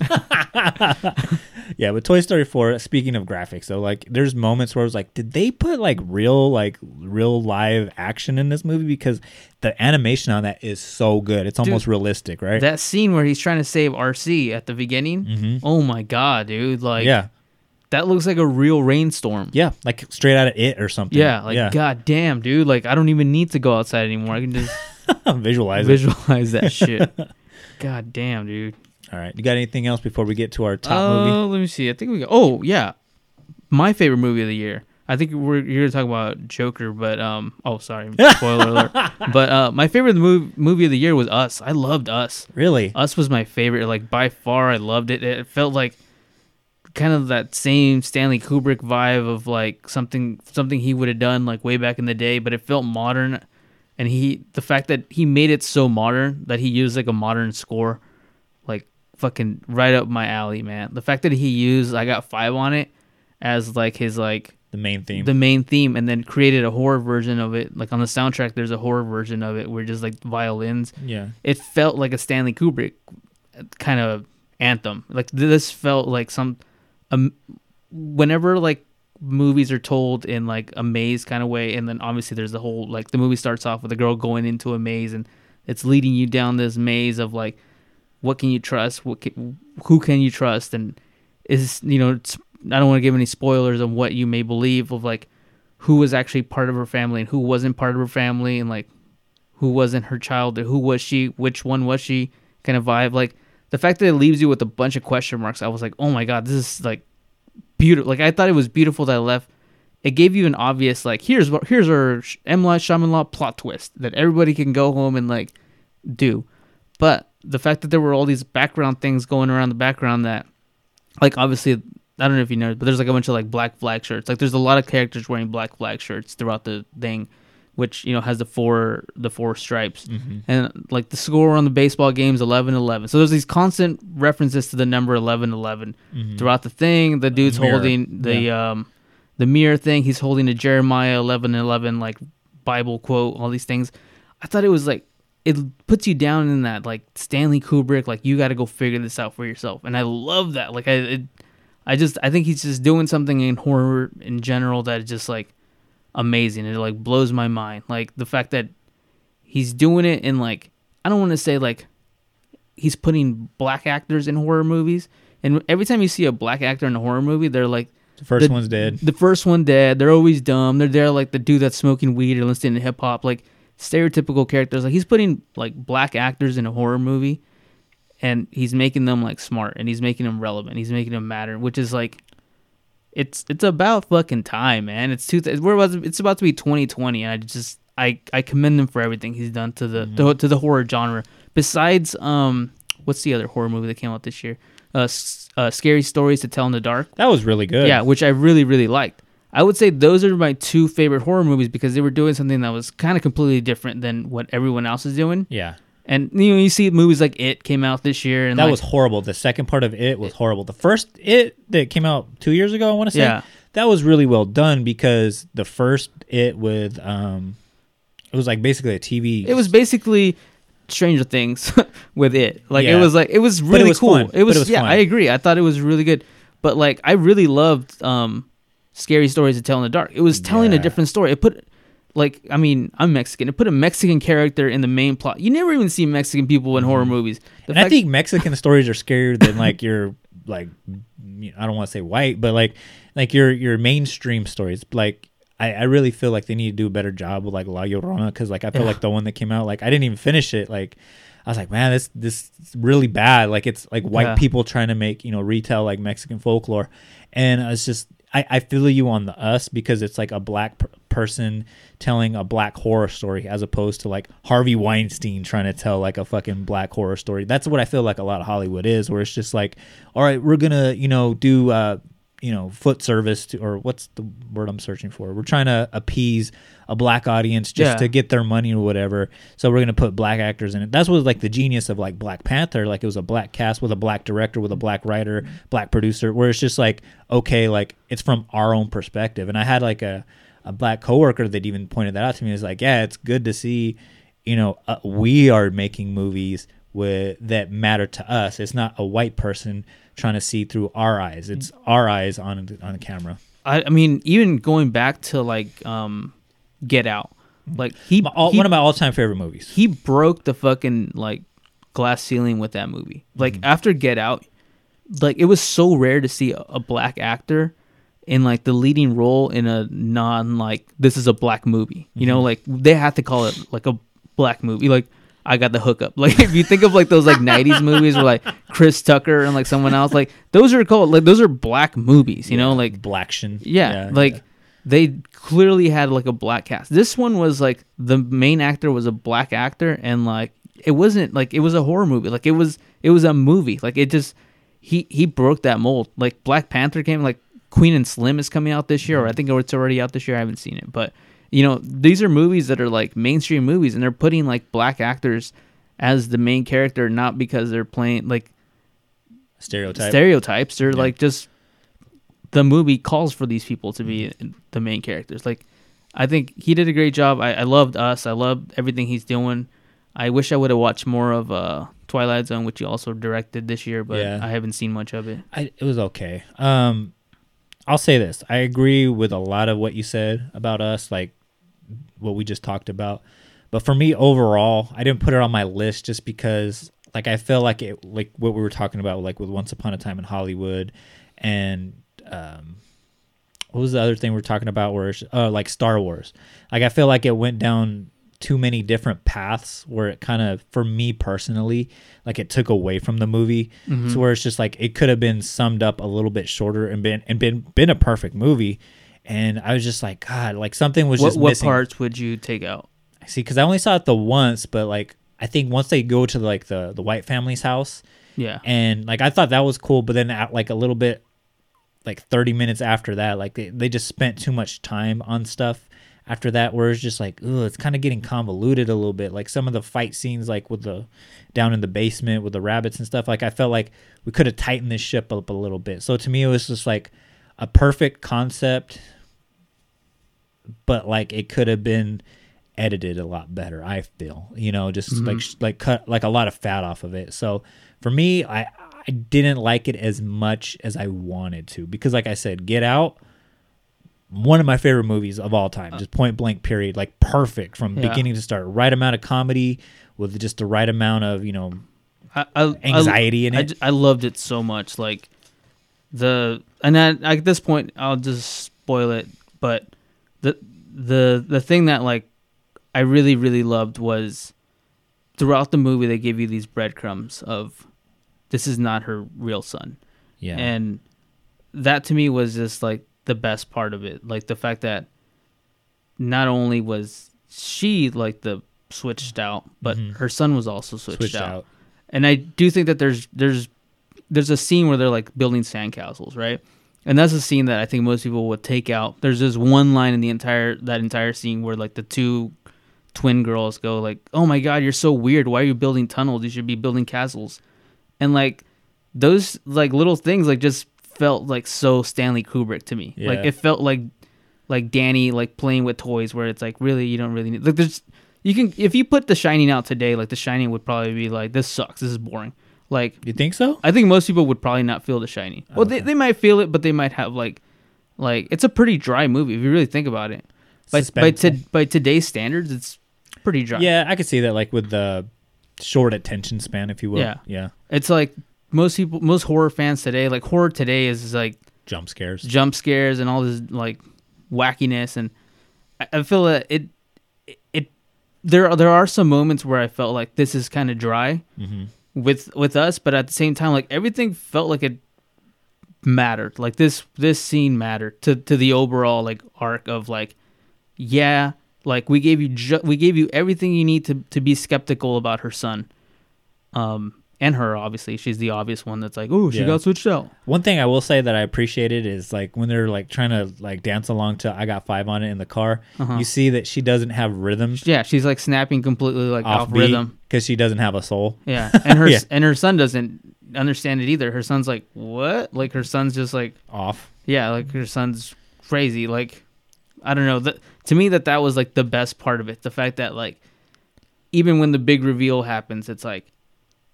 Yeah, but Toy Story 4, speaking of graphics, though, like there's moments where I was like, did they put like real, like real live action in this movie? Because the animation on that is so good. It's almost Dude, realistic, right? That scene where he's trying to save RC at the beginning. Mhm. Oh my god, dude! Like, Yeah. that looks like a real rainstorm. yeah, like straight out of it or something. Yeah, like god damn, dude! Like I don't even need to go outside anymore. I can just visualize it. visualize that shit. God damn, dude. All right. You got anything else before we get to our top Oh, movie? let me see. I think we got. Oh yeah, my favorite movie of the year. I think we're you're talk about Joker, but um, oh sorry, spoiler alert. But uh, my favorite movie movie of the year was Us. I loved Us. Really? Us was my favorite, like by far. I loved it. It felt like kind of that same Stanley Kubrick vibe of like something something he would have done like way back in the day, but it felt modern. And he the fact that he made it so modern that he used like a modern score, like fucking right up my alley, man. The fact that he used I got five on it as like his like the main theme. the main theme and then created a horror version of it like on the soundtrack there's a horror version of it where just like violins Yeah. it felt like a stanley kubrick kind of anthem like this felt like some um, whenever like movies are told in like a maze kind of way and then obviously there's the whole like the movie starts off with a girl going into a maze and it's leading you down this maze of like what can you trust? What can, who can you trust? And is you know i don't want to give any spoilers of what you may believe of like who was actually part of her family and who wasn't part of her family and like who wasn't her child or who was she which one was she kind of vibe. Like the fact that it leaves you with a bunch of question marks i was like oh my god this is like beautiful like i thought it was beautiful that i left it gave you an obvious like here's what here's our M. Night Shyamalan plot twist that everybody can go home and like do but the fact that there were all these background things going around the background that like obviously I don't know if you know, but there's like a bunch of like black flag shirts. Like there's a lot of characters wearing black flag shirts throughout the thing, which you know has the four the four stripes, Mhm. and like the score on the baseball games 11-11. So there's these constant references to the number 11-11 Mhm. throughout the thing. The dude's mirror. holding the um the mirror thing. He's holding a Jeremiah 11-11 like Bible quote. All these things. I thought it was like it puts you down in that like Stanley Kubrick like you got to go figure this out for yourself and I love that like I it, I just I think he's just doing something in horror in general that just like amazing it like blows my mind like the fact that he's doing it in like I don't want to say like he's putting black actors in horror movies and every time you see a black actor in a horror movie they're like The first one's dead. the first one dead. They're always dumb. They're there like the dude that's smoking weed or listening to hip hop, like stereotypical characters. Like he's putting like black actors in a horror movie, and he's making them like smart and he's making them relevant. He's making them matter, which is like, it's it's about fucking time, man. It's two. We're about to, it's about to be 2020, and I just I I commend him for everything he's done to the to, to the horror genre. Besides, um, what's the other horror movie that came out this year? Uh, uh, scary stories to tell in the dark. That was really good. Yeah, which I really, really liked. I would say those are my two favorite horror movies because they were doing something that was kind of completely different than what everyone else is doing. Yeah. And you know, you see movies like It came out this year, and that like, was horrible. The second part of it was horrible. The first it that came out two years ago, I want to say, Yeah. that was really well done because the first it with um, it was like basically a TV. it was basically Stranger Things with it. Like it was like it was But it really was cool. fun. It was, it was yeah, fun. I agree. I thought it was really good. But like I really loved um Scary Stories to Tell in the Dark. It was telling a different story. It put like I mean, I'm Mexican. It put a Mexican character in the main plot. You never even see Mexican people in horror mm-hmm. movies. The and I think Mexican stories are scarier than like your like I don't want to say white, but like like your your mainstream stories. Like I, I really feel like they need to do a better job with like La Llorona because like I feel Yeah. like the one that came out like I didn't even finish it. Like I was like, man, this this is really bad. Like it's like white Yeah. people trying to make you know retell like Mexican folklore, and it's just I, I feel you on the us because it's like a black per- person telling a black horror story as opposed to like Harvey Weinstein trying to tell like a fucking black horror story. That's what I feel like a lot of Hollywood is, where it's just like, all right, we're gonna you know do uh you know foot service to or what's the word I'm searching for? We're trying to appease a black audience just Yeah. to get their money or whatever. So we're gonna put black actors in it. That's what like the genius of like Black Panther. Like it was a black cast with a black director, with a black writer, black producer. Where it's just like okay, like it's from our own perspective. And I had like a a black coworker that even pointed that out to me. Is like, yeah, it's good to see, you know, uh, we are making movies with that matter to us. It's not a white person trying to see through our eyes. It's our eyes on on the camera. I, I mean, even going back to like um, Get Out, like he, My- all- he one of my all time favorite movies. he broke the fucking like glass ceiling with that movie. Like Mm-hmm. after Get Out, like it was so rare to see a, a black actor in like the leading role in a non like this is a black movie. You Mm-hmm. know, like they had to call it like a black movie. Like I got the hookup. Like if you think of like those like '90s movies where like Chris Tucker and like someone else, like those are called like those are black movies. You know, like Blaction. yeah, like they clearly had like a black cast. This one was like the main actor was a black actor, and like it wasn't like it was a horror movie. Like it was it was a movie. Like it just he he broke that mold. Like Black Panther came like Queen and Slim is coming out this year, or I think it's already out this year. I haven't seen it, but you know these are movies that are like mainstream movies, and they're putting like black actors as the main character, not because they're playing like Stereotype. stereotypes. They're like just the movie calls for these people to be the main characters. Like I think he did a great job. I, I loved us. I loved everything he's doing. I wish I would have watched more of uh, Twilight Zone, which he also directed this year, but Yeah. I haven't seen much of it. I, it was okay. Um, I'll say this: I agree with a lot of what you said about us, like what we just talked about. But for me, overall, I didn't put it on my list just because, like, I feel like it, like what we were talking about, like with Once Upon a Time in Hollywood, and um, what was the other thing we are talking about? Where, it's- uh, like Star Wars. Like, I feel like it went down too many different paths where it kind of, for me personally, like it took away from the movie. Mhm. So where it's just like it could have been summed up a little bit shorter and been and been been a perfect movie. And I was just like, God, like something was What, just what missing. parts would you take out? See, because I only saw it the once, but like I think once they go to like the the white family's house, Yeah. and like I thought that was cool, but then at like a little bit, like thirty minutes after that, like they they just spent too much time on stuff after that, where it's just like, oh, it's kind of getting convoluted a little bit. Like some of the fight scenes, like with the down in the basement with the rabbits and stuff, like I felt like we could have tightened this ship up a little bit. So to me, it was just like a perfect concept but like it could have been edited a lot better i feel you know just Mhm. like like cut like a lot of fat off of it so for me i i didn't like it as much as i wanted to because like i said get out one of my favorite movies of all time just point blank period like perfect from Yeah. beginning to start right amount of comedy with just the right amount of you know I, I, anxiety I, in it I loved it so much. Like the and then at this point, I'll just spoil it. But the the the thing that like I really really loved was throughout the movie they give you these breadcrumbs of this is not her real son. Yeah. and that to me was just like the best part of it. Like the fact that not only was she like the switched out, but mm-hmm. her son was also switched, Switched out. out. And I do think that there's there's there's a scene where they're like building sandcastles, right? And that's a scene that I think most people would take out. There's this one line in the entire that entire scene where like the two twin girls go like, "Oh my god, you're so weird. Why are you building tunnels? You should be building castles." And like those like little things like just felt like so Stanley Kubrick to me. Like it felt like like Danny like playing with toys where it's like really you don't really need like there's you can if you put The Shining out today like The Shining would probably be like this sucks this is boring like you think so? I think most people would probably not feel The shiny. well they, they might feel it but they might have like like it's a pretty dry movie if you really think about it. By by, to, by today's standards it's pretty dry. Yeah i could see that like with the short attention span if you will. Yeah. Yeah. It's like most people most horror fans today like horror today is like jump scares. jump scares and all this like wackiness and I, I feel that it it there are, there are some moments where I felt like this is kind of dry. Mhm. With with us but at the same time like everything felt like it mattered. Like this this scene mattered to to the overall like arc of like yeah like we gave you ju- we gave you everything you need to to be skeptical about her son. Um and her obviously she's the obvious one that's like oh she Yeah. got switched out One thing I will say that I appreciated is like when they're like trying to like dance along to "I Got Five on It" in the car. Uh-huh. You see that she doesn't have rhythm. Yeah, she's like snapping completely like off, rhythm. because she doesn't have a soul. Yeah, and her Yeah. and her son doesn't understand it either. Her son's like, "What?" Like her son's just like off. Yeah, like her son's crazy. Like I don't know. That to me, that that was like the best part of it. The fact that like even when the big reveal happens, it's like,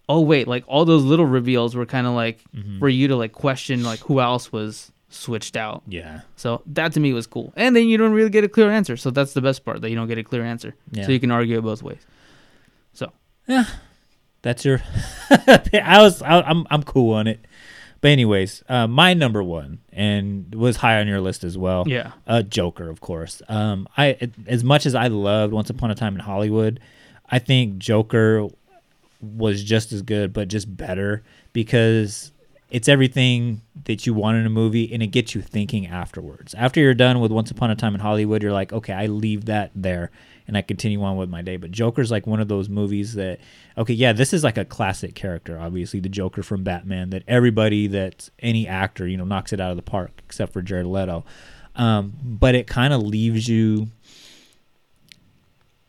oh wait, like all those little reveals were kind of like Mhm. for you to like question like who else was switched out. Yeah. So that to me was cool. And then you don't really get a clear answer. So that's the best part that you don't get a clear answer. Yeah. So you can argue it both ways. So Yeah, that's your. I was. I, I'm. I'm cool on it. But anyways, uh, my number one and was high on your list as well. Yeah. uh, Joker, of course. Um, I as much as I loved Once Upon a Time in Hollywood, I think Joker was just as good, but just better because it's everything that you want in a movie and it gets you thinking afterwards. After you're done with Once Upon a Time in Hollywood, you're like, okay, I leave that there and I continue on with my day. But Joker's like one of those movies that, okay, yeah, this is like a classic character, obviously, the Joker from Batman, that everybody that's any actor, you know, knocks it out of the park, except for Jared Leto. Um, but it kind of leaves you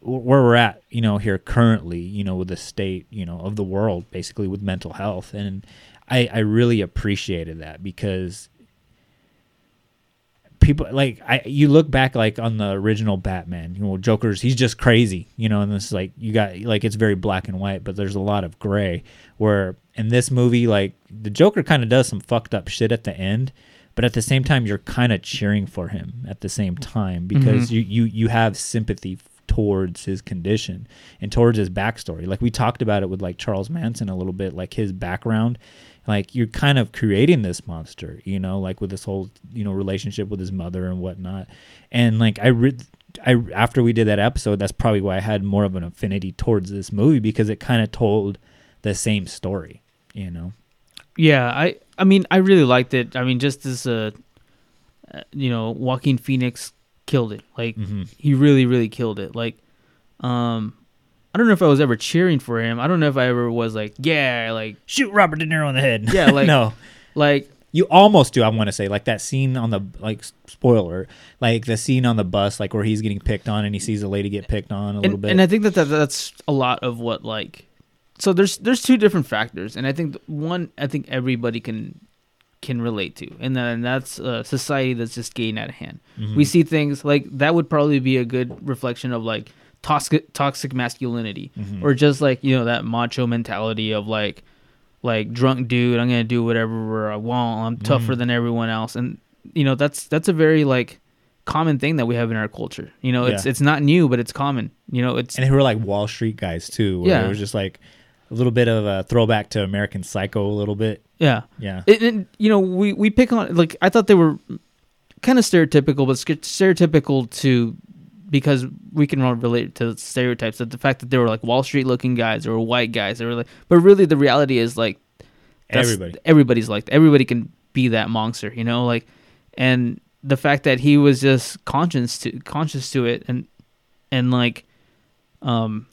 where we're at, you know, here currently, you know, with the state, you know, of the world, basically with mental health, and I I really appreciated that because people like I you look back like on the original Batman, you know, Joker's he's just crazy, you know, and this is like you got like it's very black and white, but there's a lot of gray. Where in this movie, like the Joker kind of does some fucked up shit at the end, but at the same time you're kind of cheering for him at the same time because Mhm. you you you have sympathy towards his condition and towards his backstory. Like we talked about it with like Charles Manson a little bit, like his background. Like you're kind of creating this monster, you know, like with this whole you know relationship with his mother and whatnot. And like I, re- I after we did that episode, that's probably why I had more of an affinity towards this movie because it kind of told the same story, you know. Yeah, I I mean I really liked it. I mean just as a uh, you know, Joaquin Phoenix killed it. Like Mhm. he really really killed it. Like um I don't know if I was ever cheering for him. I don't know if I ever was like, yeah, like shoot Robert De Niro in the head. Yeah, like no, like you almost do. I want to say like that scene on the like spoiler, like the scene on the bus, like where he's getting picked on and he sees a lady get picked on a little bit. and I think that, that that's a lot of what like so there's there's two different factors and I think one I think everybody can can relate to and then that's a society that's just getting out of hand. Mhm. We see things like that would probably be a good reflection of like toxic toxic masculinity Mhm. or just like you know that macho mentality of like like drunk dude I'm gonna do whatever I want I'm tougher Mhm. than everyone else and you know that's that's a very like common thing that we have in our culture you know it's Yeah. it's not new but it's common you know it's and they were like Wall Street guys too. Where Yeah. it was just like a little bit of a throwback to American Psycho, a little bit. Yeah, yeah. It, it- you know, we we pick on like I thought they were kind of stereotypical, but stereotypical to because we can all relate to stereotypes. That the fact that they were like Wall Street looking guys or white guys, they were like, but really the reality is like Everybody. everybody's like everybody can be that monster, you know, like and the fact that he was just conscious to conscious to it and and like um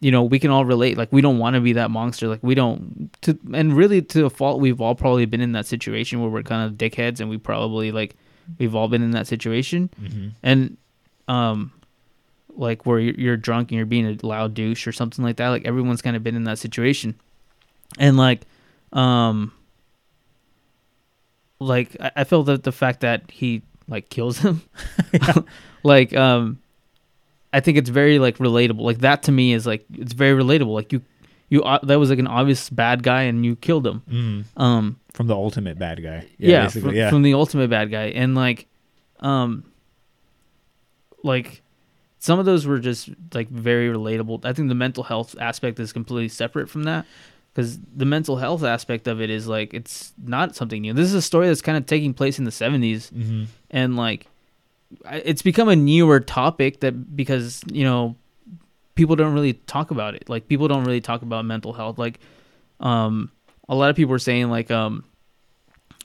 you know we can all relate. Like we don't want to be that monster. Like we don't to and really to a fault we've all probably been in that situation where we're kind of dickheads and we probably like we've all been in that situation. Mhm. and um like where you're, you're drunk and you're being a loud douche or something like that like everyone's kind of been in that situation. And like um like I, I feel that the fact that he like kills him. Like um I think it's very like relatable. Like that to me is like it's very relatable. Like you, you uh, that was like an obvious bad guy and you killed him. Mhm. Um, from the ultimate bad guy. Yeah, basically, from, yeah. from the ultimate bad guy, and like, um, like some of those were just like very relatable. I think the mental health aspect is completely separate from that because the mental health aspect of it is like it's not something new. This is a story that's kind of taking place in the 70s, Mhm. and like it's become a newer topic that because you know people don't really talk about it. Like people don't really talk about mental health. Like um a lot of people were saying like um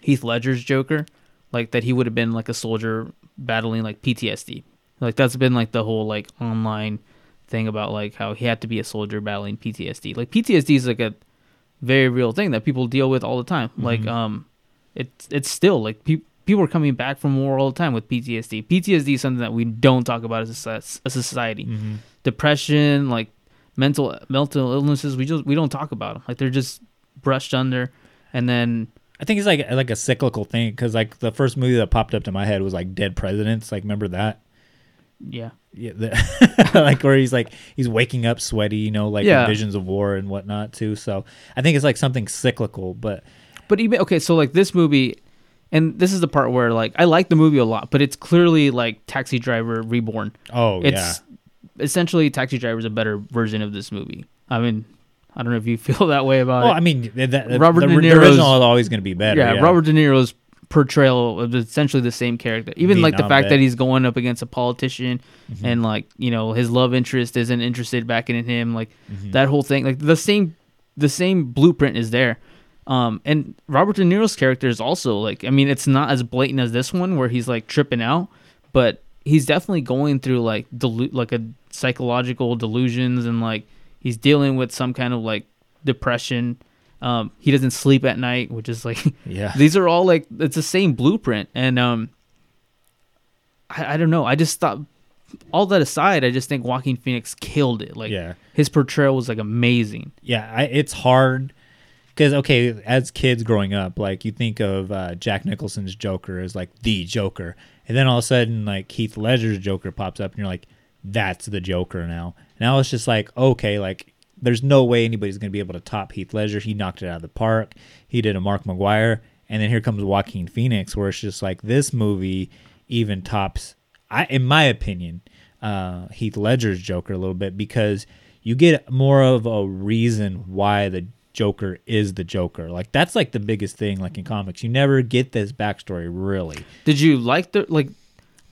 Heath Ledger's Joker, like that he would have been like a soldier battling like PTSD. Like that's been like the whole like online thing about like how he had to be a soldier battling PTSD. Like PTSD is like a very real thing that people deal with all the time. Like Mhm. um it's it's still like pe- people are coming back from war all the time with PTSD. PTSD is something that we don't talk about as a, soc- a society. Mhm. Depression, like mental mental illnesses, we just we don't talk about them. Like they're just brushed under, and then I think it's like like a cyclical thing because like the first movie that popped up to my head was like Dead Presidents. Like remember that? yeah, Yeah, the, like where he's like he's waking up sweaty, you know, like Yeah. visions of war and whatnot too. So I think it's like something cyclical, but But even okay, so like this movie, and this is the part where like I like the movie a lot, but it's clearly like Taxi Driver Reborn. Oh, it's essentially Taxi Driver is a better version of this movie. I mean, I don't know if you feel that way about well, it. I mean that, that, Robert the, De the Niro's- original is always going to be better. Yeah, Yeah, Robert De Niro's portrayal of essentially the same character. Even like the fact vet. that he's going up against a politician Mhm. and like, you know, his love interest isn't interested back in him, like Mhm. that whole thing. Like the same the same blueprint is there. Um, and Robert De Niro's character is also like, I mean, it's not as blatant as this one where he's like tripping out, but he's definitely going through like delu- like a psychological delusions and like he's dealing with some kind of like depression. Um, he doesn't sleep at night, which is like, Yeah. these are all like it's the same blueprint. And um, I, I don't know. I just thought all that aside, I just think Joaquin Phoenix killed it. Like, Yeah. his portrayal was like amazing. yeah I, it's hard because okay as kids growing up like you think of uh, jack nicholson's joker as like the joker. And then all of a sudden like heath ledger's joker pops up and you're like that's the joker now. Now it's just like okay like there's no way anybody's going to be able to top heath ledger. He knocked it out of the park. He did a mark mcgwire and then here comes joaquin phoenix where it's just like this movie even tops i in my opinion uh, heath ledger's joker a little bit because you get more of a reason why the Joker is the Joker. Like that's like the biggest thing. Like in comics, you never get this backstory really. Did you like the like?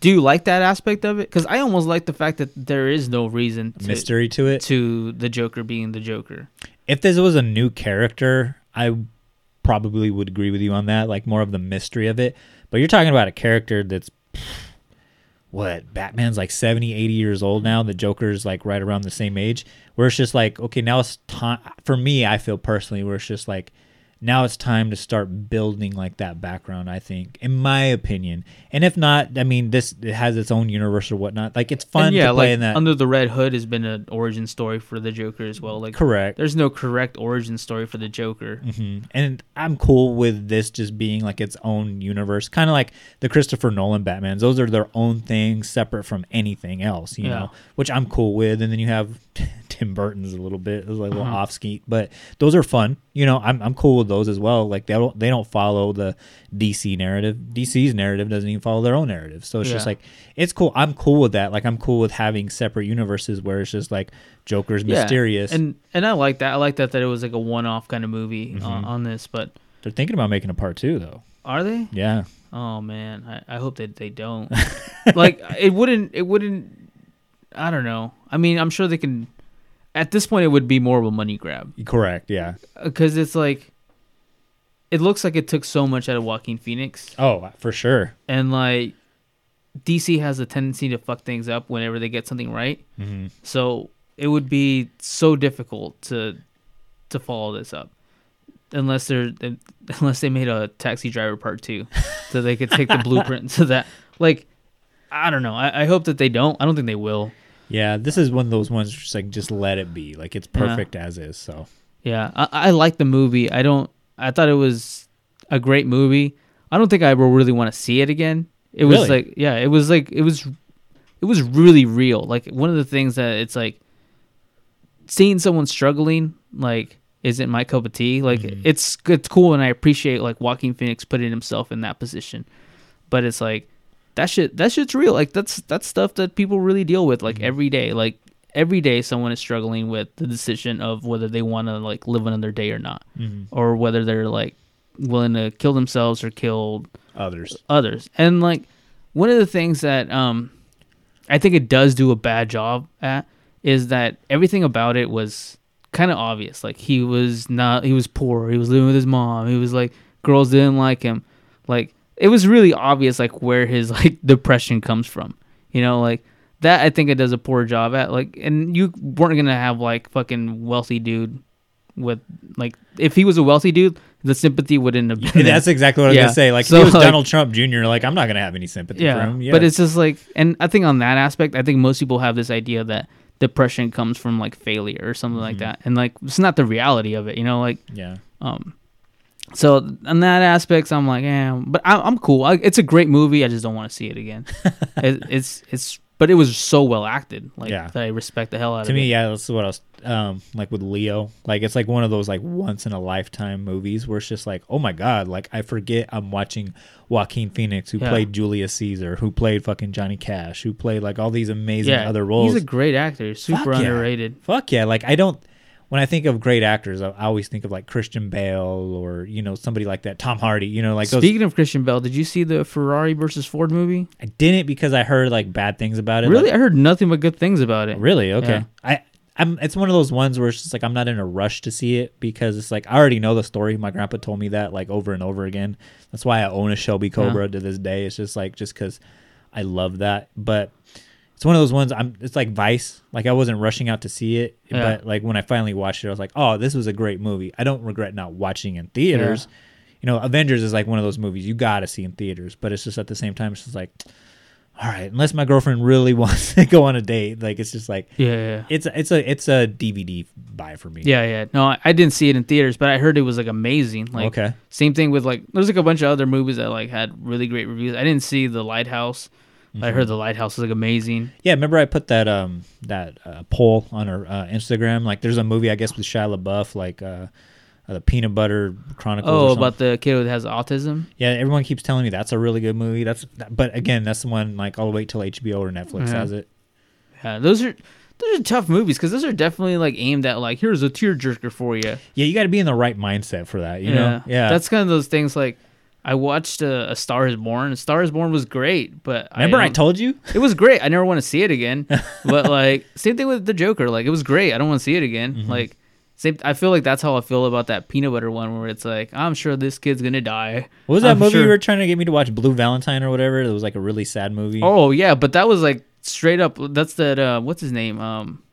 Do you like that aspect of it? Because I almost like the fact that there is no reason to, Mystery to it. to the Joker being the Joker. If this was a new character, I probably would agree with you on that. Like more of the mystery of it. But you're talking about a character that's what Batman's like 70, 80 years old now. The Joker's like right around the same age. Where it's just like, okay, now it's time for me. I feel personally where it's just like, now it's time to start building like that background. I think, in my opinion, and if not, I mean, this it has its own universe or whatnot. Like it's fun And yeah, to play like in that. Under the Red Hood has been an origin story for the Joker as well. Like Correct. There's no correct origin story for the Joker. hmm And I'm cool with this just being like its own universe, kind of like the Christopher Nolan Batmans. Those are their own things, separate from anything else, you Yeah. know, which I'm cool with. And then you have Tim Burton's a little bit, it was like a little Uh-huh. off skeet, but those are fun. You know, I'm I'm cool with those as well. Like they don't they don't follow the DC narrative. DC's narrative doesn't even follow their own narrative. So it's just like it's cool. I'm cool with that. Like I'm cool with having separate universes where it's just like Joker's Yeah, mysterious. and and I like that. I like that that it was like a one-off kind of movie uh, Mhm. on this. But they're thinking about making a part two though. are they? Yeah. Oh man, I, I hope that they don't. like it wouldn't. It wouldn't. I don't know. I mean, I'm sure they can. At this point, it would be more of a money grab Correct. Yeah. because it's like. It looks like it took so much out of Joaquin Phoenix, Oh, for sure. and like, DC has a tendency to fuck things up whenever they get something right. Mm-hmm. So it would be so difficult to to follow this up unless they're unless they made a taxi driver part two so they could take the blueprint to that like i don't know I, I hope that they don't i don't think they will Yeah, this is one of those ones just like just let it be. Like it's Yeah. perfect as is. So yeah I, I like the movie i don't i thought it was a great movie i don't think i will really want to see it again it was Really? like yeah it was like it was it was really real like one of the things that it's like seeing someone struggling like isn't my cup of tea like Mm-hmm. it's it's cool and i appreciate like Joaquin Phoenix putting himself in that position but it's like that shit that shit's real like that's that's stuff that people really deal with Mm-hmm. like every day like every day someone is struggling with the decision of whether they want to like live another day or not Mhm. or whether they're like willing to kill themselves or kill others. others. And like one of the things that um I think it does do a bad job at is that everything about it was kind of obvious. Like he was not he was poor, he was living with his mom, he was like girls didn't like him. Like it was really obvious like where his like depression comes from. You know, like that I think it does a poor job at like and you weren't to have like fucking wealthy dude with like if he was a wealthy dude, the sympathy wouldn't have been That's there. exactly what I was Yeah. gonna say. Like So, if he was like- Donald Trump Jr., like I'm not gonna have any sympathy yeah, for him. Yeah. But it's just like, and I think on that aspect, I think most people have this idea that depression comes from like failure or something like Mm-hmm. that, and like it's not the reality of it, you know, like yeah. um. So on that aspects, I'm like, yeah, but I, I'm cool. I, it's a great movie. I just don't want to see it again. it, it's it's, but it was so well acted, like Yeah. that I respect the hell out to of me, it. To me, yeah, that's what I was um like with Leo. Like it's like one of those like once in a lifetime movies where it's just like, oh my god, like I forget I'm watching Joaquin Phoenix who Yeah. played Julius Caesar, who played fucking Johnny Cash, who played like all these amazing yeah, other roles. He's a great actor, super Fuck underrated. Fuck yeah! Like I don't. When I think of great actors, I, I always think of like Christian Bale or you know somebody like that, Tom Hardy. You know, like those. Speaking of Christian Bale, did you see the Ferrari versus Ford movie? I didn't because I heard like bad things about it. Really, Like, I heard nothing but good things about it. really? Okay. Yeah. I I'm. It's one of those ones where it's just like I'm not in a rush to see it because it's like I already know the story. My grandpa told me that like over and over again. That's why I own a Shelby Cobra to this day. It's just like just because I love that. But it's one of those ones. I'm. It's like Vice. Like I wasn't rushing out to see it, Yeah. but like when I finally watched it, I was like, oh, this was a great movie. I don't regret not watching in theaters. You know, Avengers is like one of those movies you gotta see in theaters, but it's just at the same time, it's just like, all right, unless my girlfriend really wants to go on a date, like it's just like, Yeah, yeah. it's a, it's a it's a DVD buy for me. Yeah, yeah. No, I, I didn't see it in theaters, but I heard it was like amazing. Like Okay. same thing with like there's like a bunch of other movies that like had really great reviews. I didn't see The Lighthouse. But I Mm-hmm. heard The Lighthouse is like amazing. Yeah, remember I put that um that uh, poll on our uh, Instagram. Like, there's a movie I guess with Shia LaBeouf, like uh, uh the Peanut Butter Chronicles. or Oh, about the kid that has autism. yeah. Everyone keeps telling me that's a really good movie. That's but again, that's the one like I'll wait till HBO or Netflix Yeah. has it. Yeah, those are those are tough movies because those are definitely like aimed at like here's a tearjerker for you. Yeah, you got to be in the right mindset for that. You know. Yeah. That's kind of those things like I watched uh, A Star Is Born. A Star Is Born was great, but remember I don't- told you. it was great. I never want to see it again. but like same thing with the Joker. Like it was great. I don't want to see it again. Mm-hmm. Like same. I feel like that's how I feel about that peanut butter one, where it's like I'm sure this kid's gonna die. What was that I'm movie sure- you were trying to get me to watch? Blue Valentine or whatever. It was like a really sad movie. Oh yeah, but that was like straight up. That's that. Uh, what's his name? Um,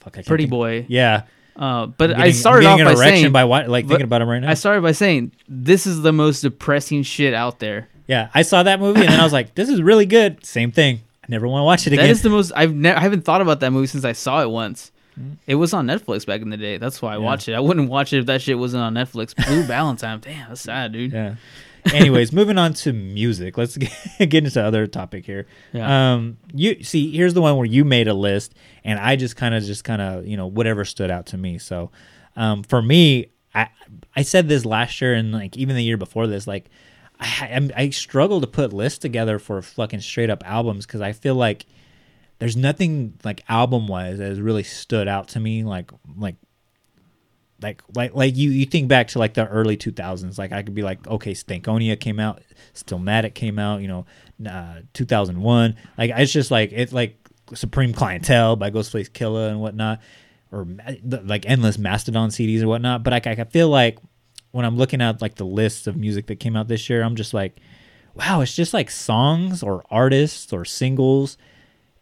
Fuck, I can't Pretty think- Boy. Yeah. Uh, but getting- I'm started off by saying by wa- like thinking about him right now. I started by saying this is the most depressing shit out there. Yeah, I saw that movie and then I was like, this is really good. Same thing. I never want to watch it That again. is the most I've ne- I haven't thought about that movie since I saw it once. It was on Netflix back in the day. That's why I. Yeah. watched it. I wouldn't watch it if that shit wasn't on Netflix. Blue Valentine. Damn, that's sad, dude. yeah. Anyways, moving on to music. Let's get, get into other topic here. Yeah. Um, you see, here's the one where you made a list, and I just kind of, just kind of, you know, whatever stood out to me. So, um, for me, I, I said this last year and like even the year before this, like, I, I'm- I struggle to put lists together for fucking straight up albums because I feel like there's nothing like album wise that has really stood out to me like like like like like you you think back to like the early 2000s like i could be like okay stankonia came out stillmatic came out you know uh 2001 like it's just like it's like supreme clientele by ghostface killah and whatnot or like endless mastodon cds or whatnot but like i feel like when i'm looking at like the list of music that came out this year i'm just like wow it's just like songs or artists or singles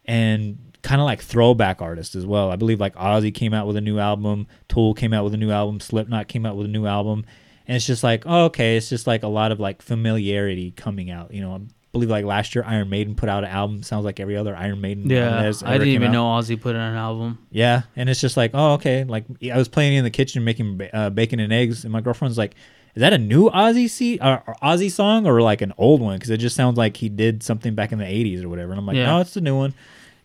and kind of like throwback artists as well. I believe like Ozzy came out with a new album, Tool came out with a new album, Slipknot came out with a new album, and it's just like oh, okay, it's just like a lot of like familiarity coming out. You know, I believe like last year Iron Maiden put out an album. Sounds like every other Iron Maiden. Yeah, has I didn't even out. know Ozzy put out an album. Yeah, and it's just like, oh, okay. Like I was playing in the kitchen making uh, bacon and eggs, and my girlfriend's like, "Is that a new Ozzy see uh, or Ozzy song or like an old one?" Because it just sounds like he did something back in the '80s or whatever. And I'm like, Yeah. no, it's the new one.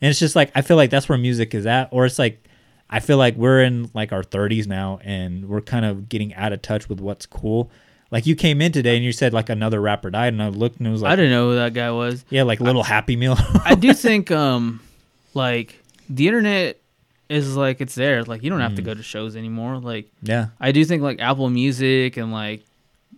And it's just like I feel like that's where music is at, or it's like I feel like we're in like our 30s now, and we're kind of getting out of touch with what's cool. Like you came in today and you said like another rapper died, and I looked and it was like, I didn't know who that guy was. yeah, like little Happy Meal. I do think um like the internet is like it's there. Like you don't have to Mm. go to shows anymore. Like yeah, I do think like Apple Music and like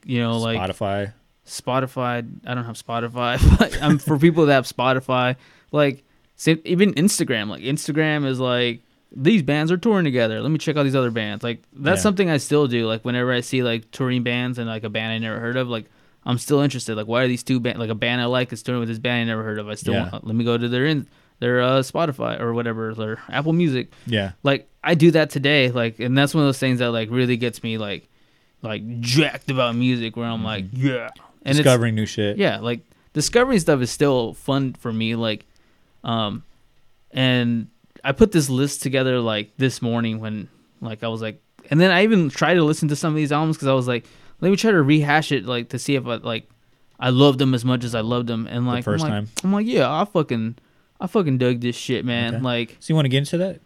you know like Spotify. Spotify. I don't have Spotify, but um, for people that have Spotify, like say, even Instagram. Like Instagram is like these bands are touring together. Let me check out these other bands. Like that's Yeah. something I still do. Like whenever I see like touring bands and like a band I never heard of, like I'm still interested. Like why are these two band like a band I like is touring with this band I never heard of? I still Yeah. want, let me go to their in their uh, Spotify or whatever their Apple Music. Yeah. Like I do that today. Like and that's one of those things that like really gets me like like jacked about music where I'm like yeah and Discovering new shit. yeah, like discovering stuff is still fun for me. Like, um, and I put this list together like this morning when like I was like, and then I even tried to listen to some of these albums because I was like, let me try to rehash it like to see if I like I loved them as much as I loved them. And like first I'm like, time. I'm like, yeah, I fucking I fucking dug this shit, man. Okay. Like, So you want to get into that?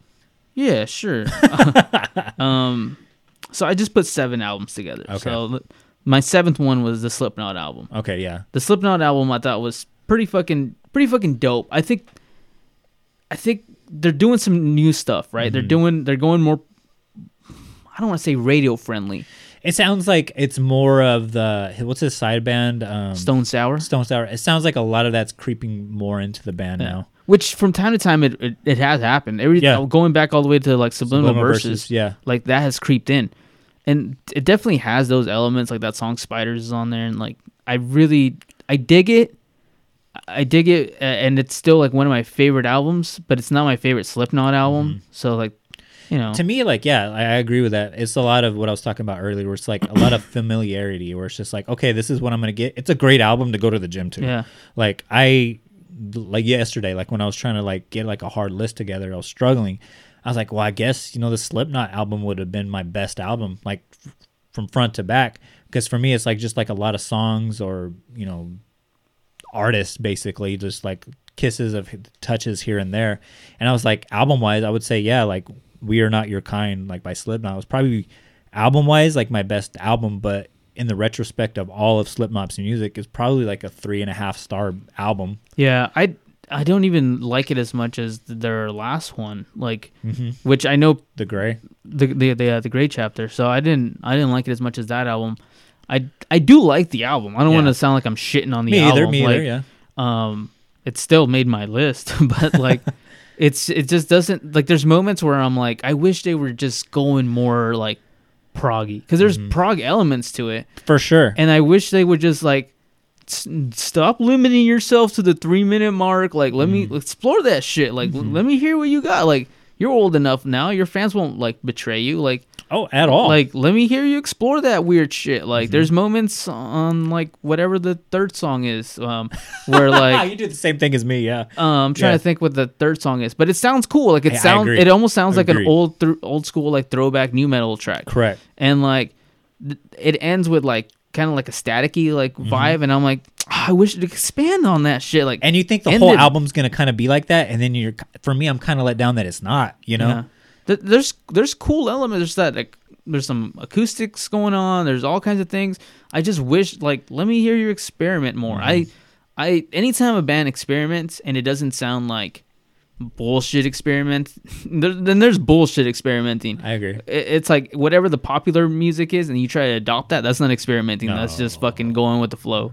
yeah, sure. um, so I just put seven albums together. Okay. So my seventh one was the Slipknot album. Okay, yeah. The Slipknot album I thought was pretty fucking pretty fucking dope. I think I think they're doing some new stuff, right? They're Mhm. doing they're going more I don't want to say radio friendly. It sounds like it's more of the what's his side band? Um, Stone Sour. Stone Sour. It sounds like a lot of that's creeping more into the band now. Which from time to time it it, it has happened. Every Yeah. going back all the way to like subliminal, Subliminal verses, Verses, yeah. like that has creeped in, and it definitely has those elements. Like that song "Spiders" is on there, and like I really I dig it. I dig it, and it's still like one of my favorite albums, but it's not my favorite Slipknot album. So like, you know, Mm-hmm. To me, like, yeah, I, I agree with that. It's a lot of what I was talking about earlier, where it's like a lot of familiarity, where it's just like, okay, this is what I'm gonna get. It's a great album to go to the gym to. Yeah. Like I, like yesterday, like when I was trying to like get like a hard list together, I was struggling. I was like, well, I guess you know the Slipknot album would have been my best album, like f- from front to back, because for me, it's like just like a lot of songs or you know artists basically just like kisses of touches here and there and i was like album wise i would say yeah like we are not your kind like by slipknot was probably album wise like my best album but in the retrospect of all of slipknot's music is probably like a three and a half star album Yeah, I I don't even like it as much as their last one, like Mhm. which I know the gray the the the, uh, the gray chapter. So I didn't I didn't like it as much as that album. I I do like the album. I don't want to sound like I'm shitting on the Me either, album. me either, yeah. Um, it still made my list, but like. It's it just doesn't like there's moments where I'm like I wish they were just going more like proggy because there's prog elements to it for sure and I wish they would just like stop limiting yourself to the three minute mark. Like, let Mm-hmm. me explore that shit. Like, l- let me hear what you got. Like, you're old enough now. Your fans won't like betray you. Like, oh, at all. Like, let me hear you explore that weird shit. Like, Mm-hmm. there's moments on like whatever the third song is, um, where like you do the same thing as me yeah um, I'm trying Yeah. to think what the third song is, but it sounds cool. Like it I- I sounds, it almost sounds like Agreed. an old, thr old school like throwback nu metal track. Correct. And like, th- it ends with like kind of like a staticky like Mm-hmm. vibe, and I'm like, "Ah, I wish it could expand on that shit. Like, and you think the whole album's gonna kind of be like that and then you're for me i'm kind of let down that it's not you know Yeah. Th- There's there's cool elements. There's that like there's some acoustics going on. There's all kinds of things. I just wish like let me hear you experiment more. I I anytime a band experiments and it doesn't sound like bullshit experiment, there, then there's bullshit experimenting. I agree. It- It's like whatever the popular music is, and you try to adopt that. That's not experimenting. That's just fucking going with the flow,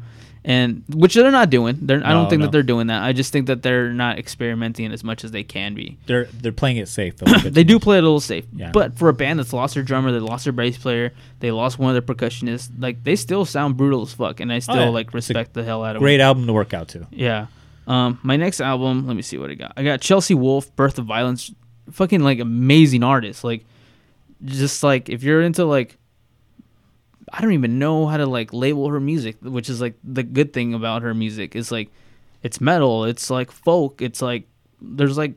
and which they're not doing. They're, I don't think no. that they're doing that. I just think that they're not experimenting as much as they can be they're they're playing it safe though a bit they do much. play it a little safe. Yeah. But for a band that's lost their drummer, they lost their bass player, they lost one of their percussionists, like they still sound brutal as fuck, and I still Oh, yeah. like respect the hell out of them. great them. album to work out to Yeah. Um, my next album, let me see what I got. I got Chelsea Wolfe, Birth of Violence, fucking like amazing artist. Like, just like if you're into like, I don't even know how to like label her music, which is like the good thing about her music is like, it's metal, it's like folk, it's like there's like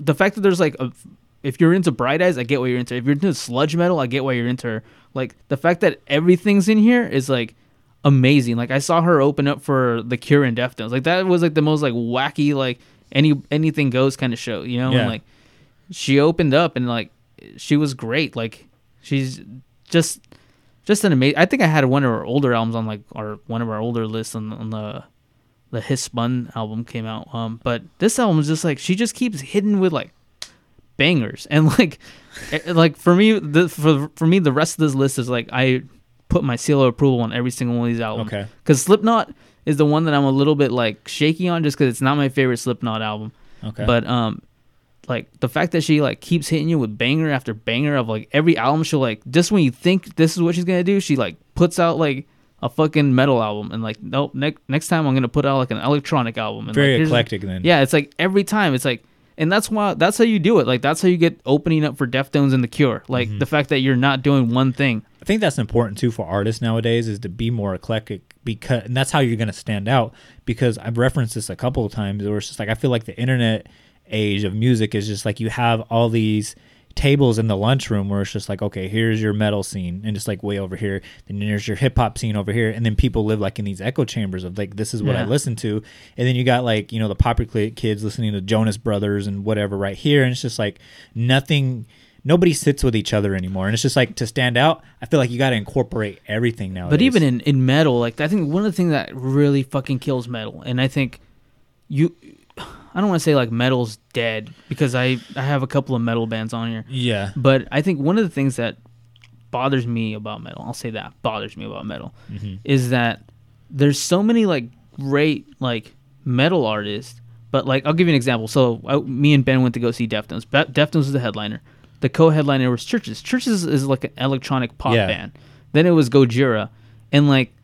the fact that there's like a, if you're into Bright Eyes, I get what you're into. If you're into sludge metal, I get why you're into her. Like the fact that everything's in here is like amazing. Like I saw her open up for the Cure and Deftones. Like that was like the most like wacky like any anything goes kind of show, you know? Yeah. And like she opened up and like she was great. Like she's just just an amazing. I think I had one of our older albums on like our one of our older lists on, on the the Hiss Spun album came out. Um, but this album is just like she just keeps hitting with like bangers and like eh, like for me the for for me the rest of this list is like I put my seal of approval on every single one of these albums. Okay. Because Slipknot is the one that I'm a little bit like shaky on just because it's not my favorite Slipknot album. Okay. But um, like the fact that she like keeps hitting you with banger after banger of like every album she'll like just when you think this is what she's gonna do she like puts out like a fucking metal album and like nope next next time I'm gonna put out like an electronic album and Very like, eclectic then. yeah it's like every time it's like and that's why that's how you do it like that's how you get opening up for Deftones and the Cure like Mm-hmm. the fact that you're not doing one thing I think that's important too for artists nowadays is to be more eclectic because and that's how you're to stand out because I've referenced this a couple of times where it's just like I feel like the internet age of music is just like you have all these tables in the lunchroom where it's just like okay here's your metal scene and just like way over here. Then there's your hip hop scene over here and then people live like in these echo chambers of like this is what I listen to. And then you got like you know the popular kids listening to Jonas Brothers and whatever right here and it's just like nothing nobody sits with each other anymore. And it's just like to stand out i feel like you got to incorporate everything now But even in, in metal, like I think one of the things that really fucking kills metal, and I think you, I don't want to say like metal's dead because I I have a couple of metal bands on here. Yeah. But I think one of the things that bothers me about metal. I'll say that bothers me about metal Mhm. is that there's so many like great like metal artists. But like I'll give you an example. So I, me and Ben went to go see Deftones. Be- Deftones was the headliner. The co-headliner was CHVRCHES. CHVRCHES is like an electronic pop Yeah. band. Then it was Gojira, and like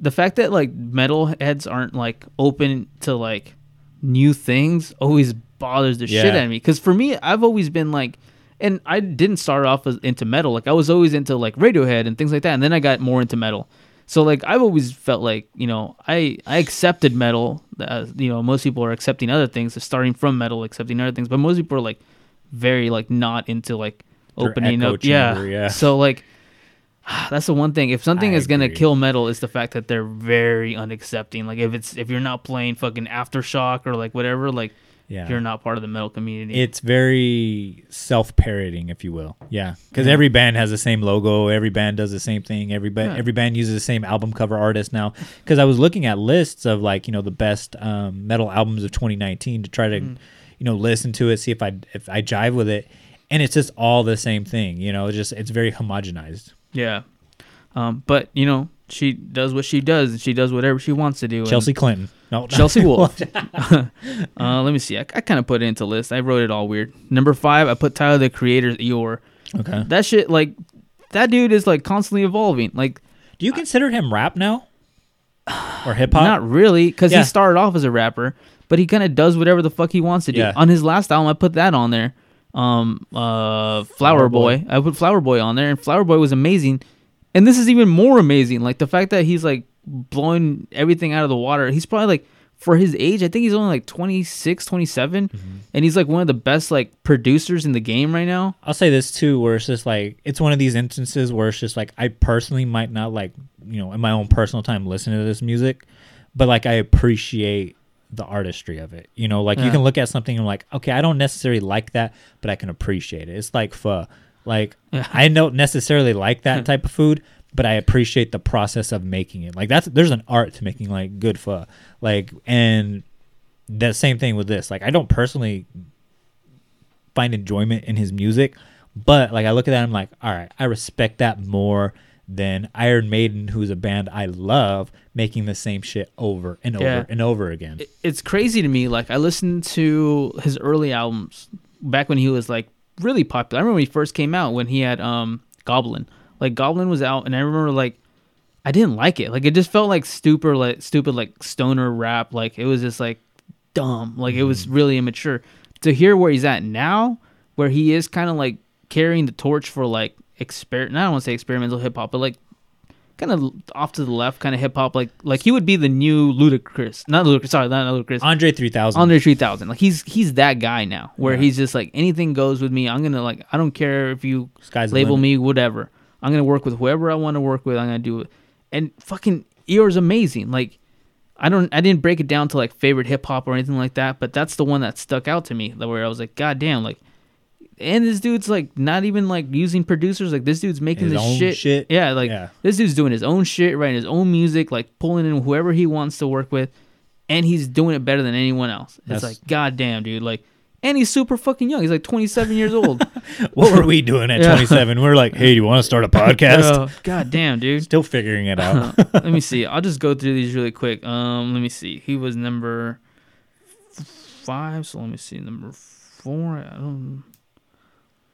the fact that like metal heads aren't like open to like new things always bothers the shit out of me. Because for me, I've always been like, and I didn't start off as, into metal. Like I was always into like Radiohead and things like that, and then I got more into metal. So like I've always felt like you know I I accepted metal. Uh, you know most people are accepting other things, starting from metal, accepting other things, but most people are like very like not into like Their opening up. Yeah. yeah. So like that's the one thing. If something I is gonna kill metal, is the fact that they're very unaccepting. Like if it's if you're not playing fucking aftershock or like whatever, like Yeah. you're not part of the metal community. It's very self-parroting, if you will. Yeah, because Yeah. every band has the same logo. Every band does the same thing. Every ba- Yeah. every band uses the same album cover artist now. Because I was looking at lists of like you know the best um, metal albums of 2019 to try to Mm. you know listen to it, see if I if I jive with it, and it's just all the same thing. You know, it's just it's very homogenized. Yeah. Um, but you know she does what she does, and she does whatever she wants to do. Chelsea Clinton. No, Chelsea Wolfe. uh, let me see. I, I kind of put it into list. I wrote it all weird. Number five, I put Tyler the Creator's IGOR. Okay. That shit, like, that dude is like constantly evolving. Like, do you consider him rap now, or hip hop? Not really, because Yeah. he started off as a rapper, but he kind of does whatever the fuck he wants to do. Yeah. On his last album, I put that on there. Um, uh, Flower, Boy. Boy. I put Flower Boy on there, and Flower Boy was amazing. And this is even more amazing. Like the fact that he's like blowing everything out of the water. He's probably like for his age, I think he's only like 26, 27, Mm-hmm. and he's like one of the best like producers in the game right now. I'll say this too, where it's just like it's one of these instances where it's just like I personally might not like you know in my own personal time listen to this music, but like I appreciate the artistry of it. You know, like you can look at something and like, okay, I don't necessarily like that, but I can appreciate it. It's like pho. Like I don't necessarily like that type of food, but I appreciate the process of making it. Like that's there's an art to making like good pho. Like and the same thing with this. Like I don't personally find enjoyment in his music, but like I look at that, I'm like, all right, I respect that more than Iron Maiden, who's a band I love, making the same shit over and over Yeah. and over again. It's crazy to me. Like I listened to his early albums back when he was like really popular. I remember when he first came out when he had um Goblin. Like Goblin was out, and I remember like I didn't like it. Like it just felt like stupid, like stupid, like stoner rap. Like it was just like dumb. Like it was really immature. To hear where he's at now, where he is kind of like carrying the torch for like exper. I don't want to say experimental hip hop, but like kind of off to the left, kind of hip hop. Like like he would be the new Ludacris, not Ludacris. Sorry, not Ludacris. Andre 3000. Andre 3000. Like he's he's that guy now, where Yeah. he's just like anything goes with me. I'm gonna like I don't care if you Sky's label me whatever. I'm gonna work with whoever I want to work with. I'm gonna do it. And fucking IGOR's amazing. Like I don't I didn't break it down to like favorite hip hop or anything like that, but that's the one that stuck out to me. Where I was like, God damn, like. And this dude's like not even like using producers. Like this dude's making His this shit. shit. Yeah, like Yeah. this dude's doing his own shit, writing his own music, like pulling in whoever he wants to work with, and he's doing it better than anyone else. It's That's- like, god damn, dude. Like, and he's super fucking young. He's like 27 years old. What were we doing at Yeah. 27? We're like, hey, do you want to start a podcast? Oh, god damn, dude. Still figuring it out. let me see. I'll just go through these really quick. Um, let me see. He was number five. So let me see. Number four. I don't.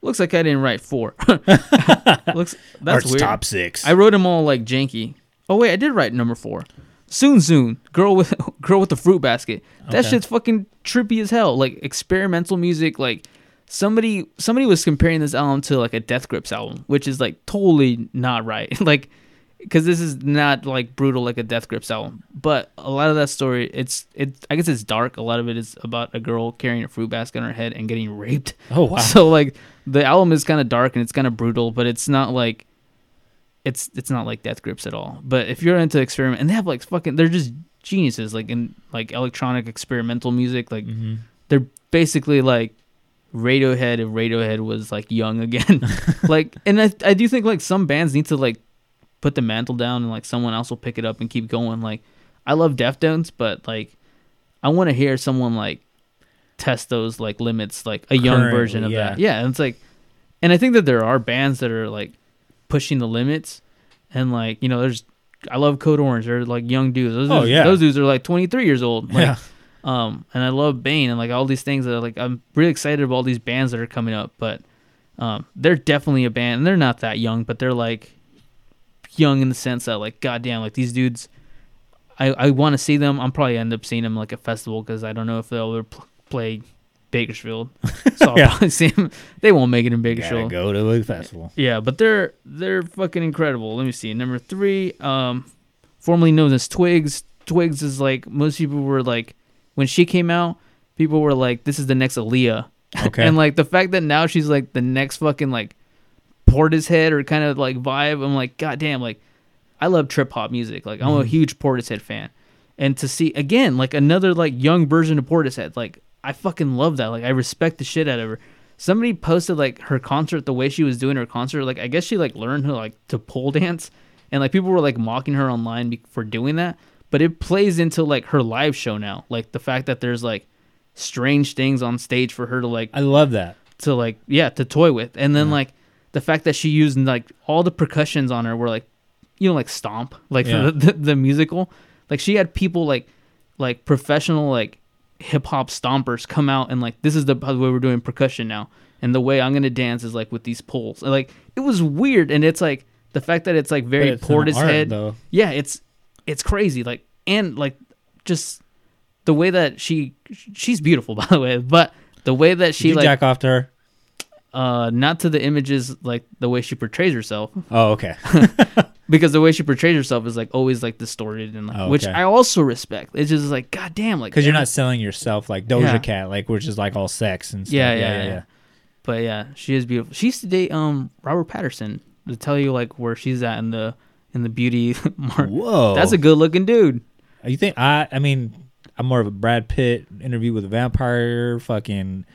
Looks like I didn't write four. Looks that's Art's weird. top six. I wrote them all like janky. Oh wait, I did write number four. Xiu Xiu, girl with girl with the fruit basket. That Okay. shit's fucking trippy as hell. Like experimental music. Like somebody somebody was comparing this album to like a Death Grips album, which is like totally not right. like because this is not like brutal like a Death Grips album. But a lot of that story, it's it. I guess it's dark. A lot of it is about a girl carrying a fruit basket on her head and getting raped. Oh, wow. So like the album is kind of dark and it's kind of brutal, but it's not like it's it's not like Death Grips at all. But if you're into experiment, and they have like fucking, they're just geniuses, like in like electronic experimental music. Like Mhm. they're basically like Radiohead if Radiohead was like young again. like, and I I do think like some bands need to like put the mantle down and like someone else will pick it up and keep going. Like I love Deftones, but like I want to hear someone like test those like limits, like a young version of Currently, that. Yeah, and it's like, and I think that there are bands that are like pushing the limits, and like you know, there's I love Code Orange. They're like young dudes. Those Oh, dudes, yeah. those dudes are like 23 years old. Like, Yeah. Um, and I love Bane and like all these things that are, like I'm really excited about all these bands that are coming up. But um, they're definitely a band. And they're not that young, but they're like young in the sense that like goddamn, like these dudes. I I want to see them. I'm probably end up seeing them like a festival because I don't know if they'll ever pl- play Bakersfield. So I'll Yeah. probably see them. They won't make it in Bakersfield. Gotta go to a festival. Yeah, but they're they're fucking incredible. Let me see. Number three, um, formerly known as Twigs. Twigs is like most people were like when she came out, people were like, "This is the next Aaliyah." Okay. and like the fact that now she's like the next fucking like Portishead or kind of like vibe. I'm like, God damn, like I love trip hop music. Like I'm a Mhm. huge Portishead fan, and to see again like another like young version of Portishead, like I fucking love that. Like I respect the shit out of her. Somebody posted like her concert, the way she was doing her concert. Like I guess she like learned her like to pole dance, and like people were like mocking her online be- for doing that. But it plays into like her live show now. Like the fact that there's like strange things on stage for her to like I love that. to like yeah to toy with and then like the fact that she used like all the percussions on her were like you know like stomp like Yeah. the, the, the musical. Like she had people like like professional like hip hop stompers come out and like this is the, the way we're doing percussion now. And the way i'm gonna dance is like with these poles. And, like it was weird. And it's like the fact that it's like very it's an art, yeah it's it's crazy. Like and like just the way that she she's beautiful by the way. But the way that she you like jack off to her? Uh not to the images like the way she portrays herself Oh, okay. because the way she portrays herself is like always like distorted and like, Oh, which. I also respect. It's just like god damn like Because you're not selling yourself like Doja Yeah. Cat, like which is like all sex and stuff. yeah yeah, yeah But yeah, she is beautiful. She used to date um Robert Pattinson to tell you like where she's at in the in the beauty mark. Whoa, That's a good looking dude. You think I? I mean, I'm more of a Brad Pitt interview with a vampire, fucking,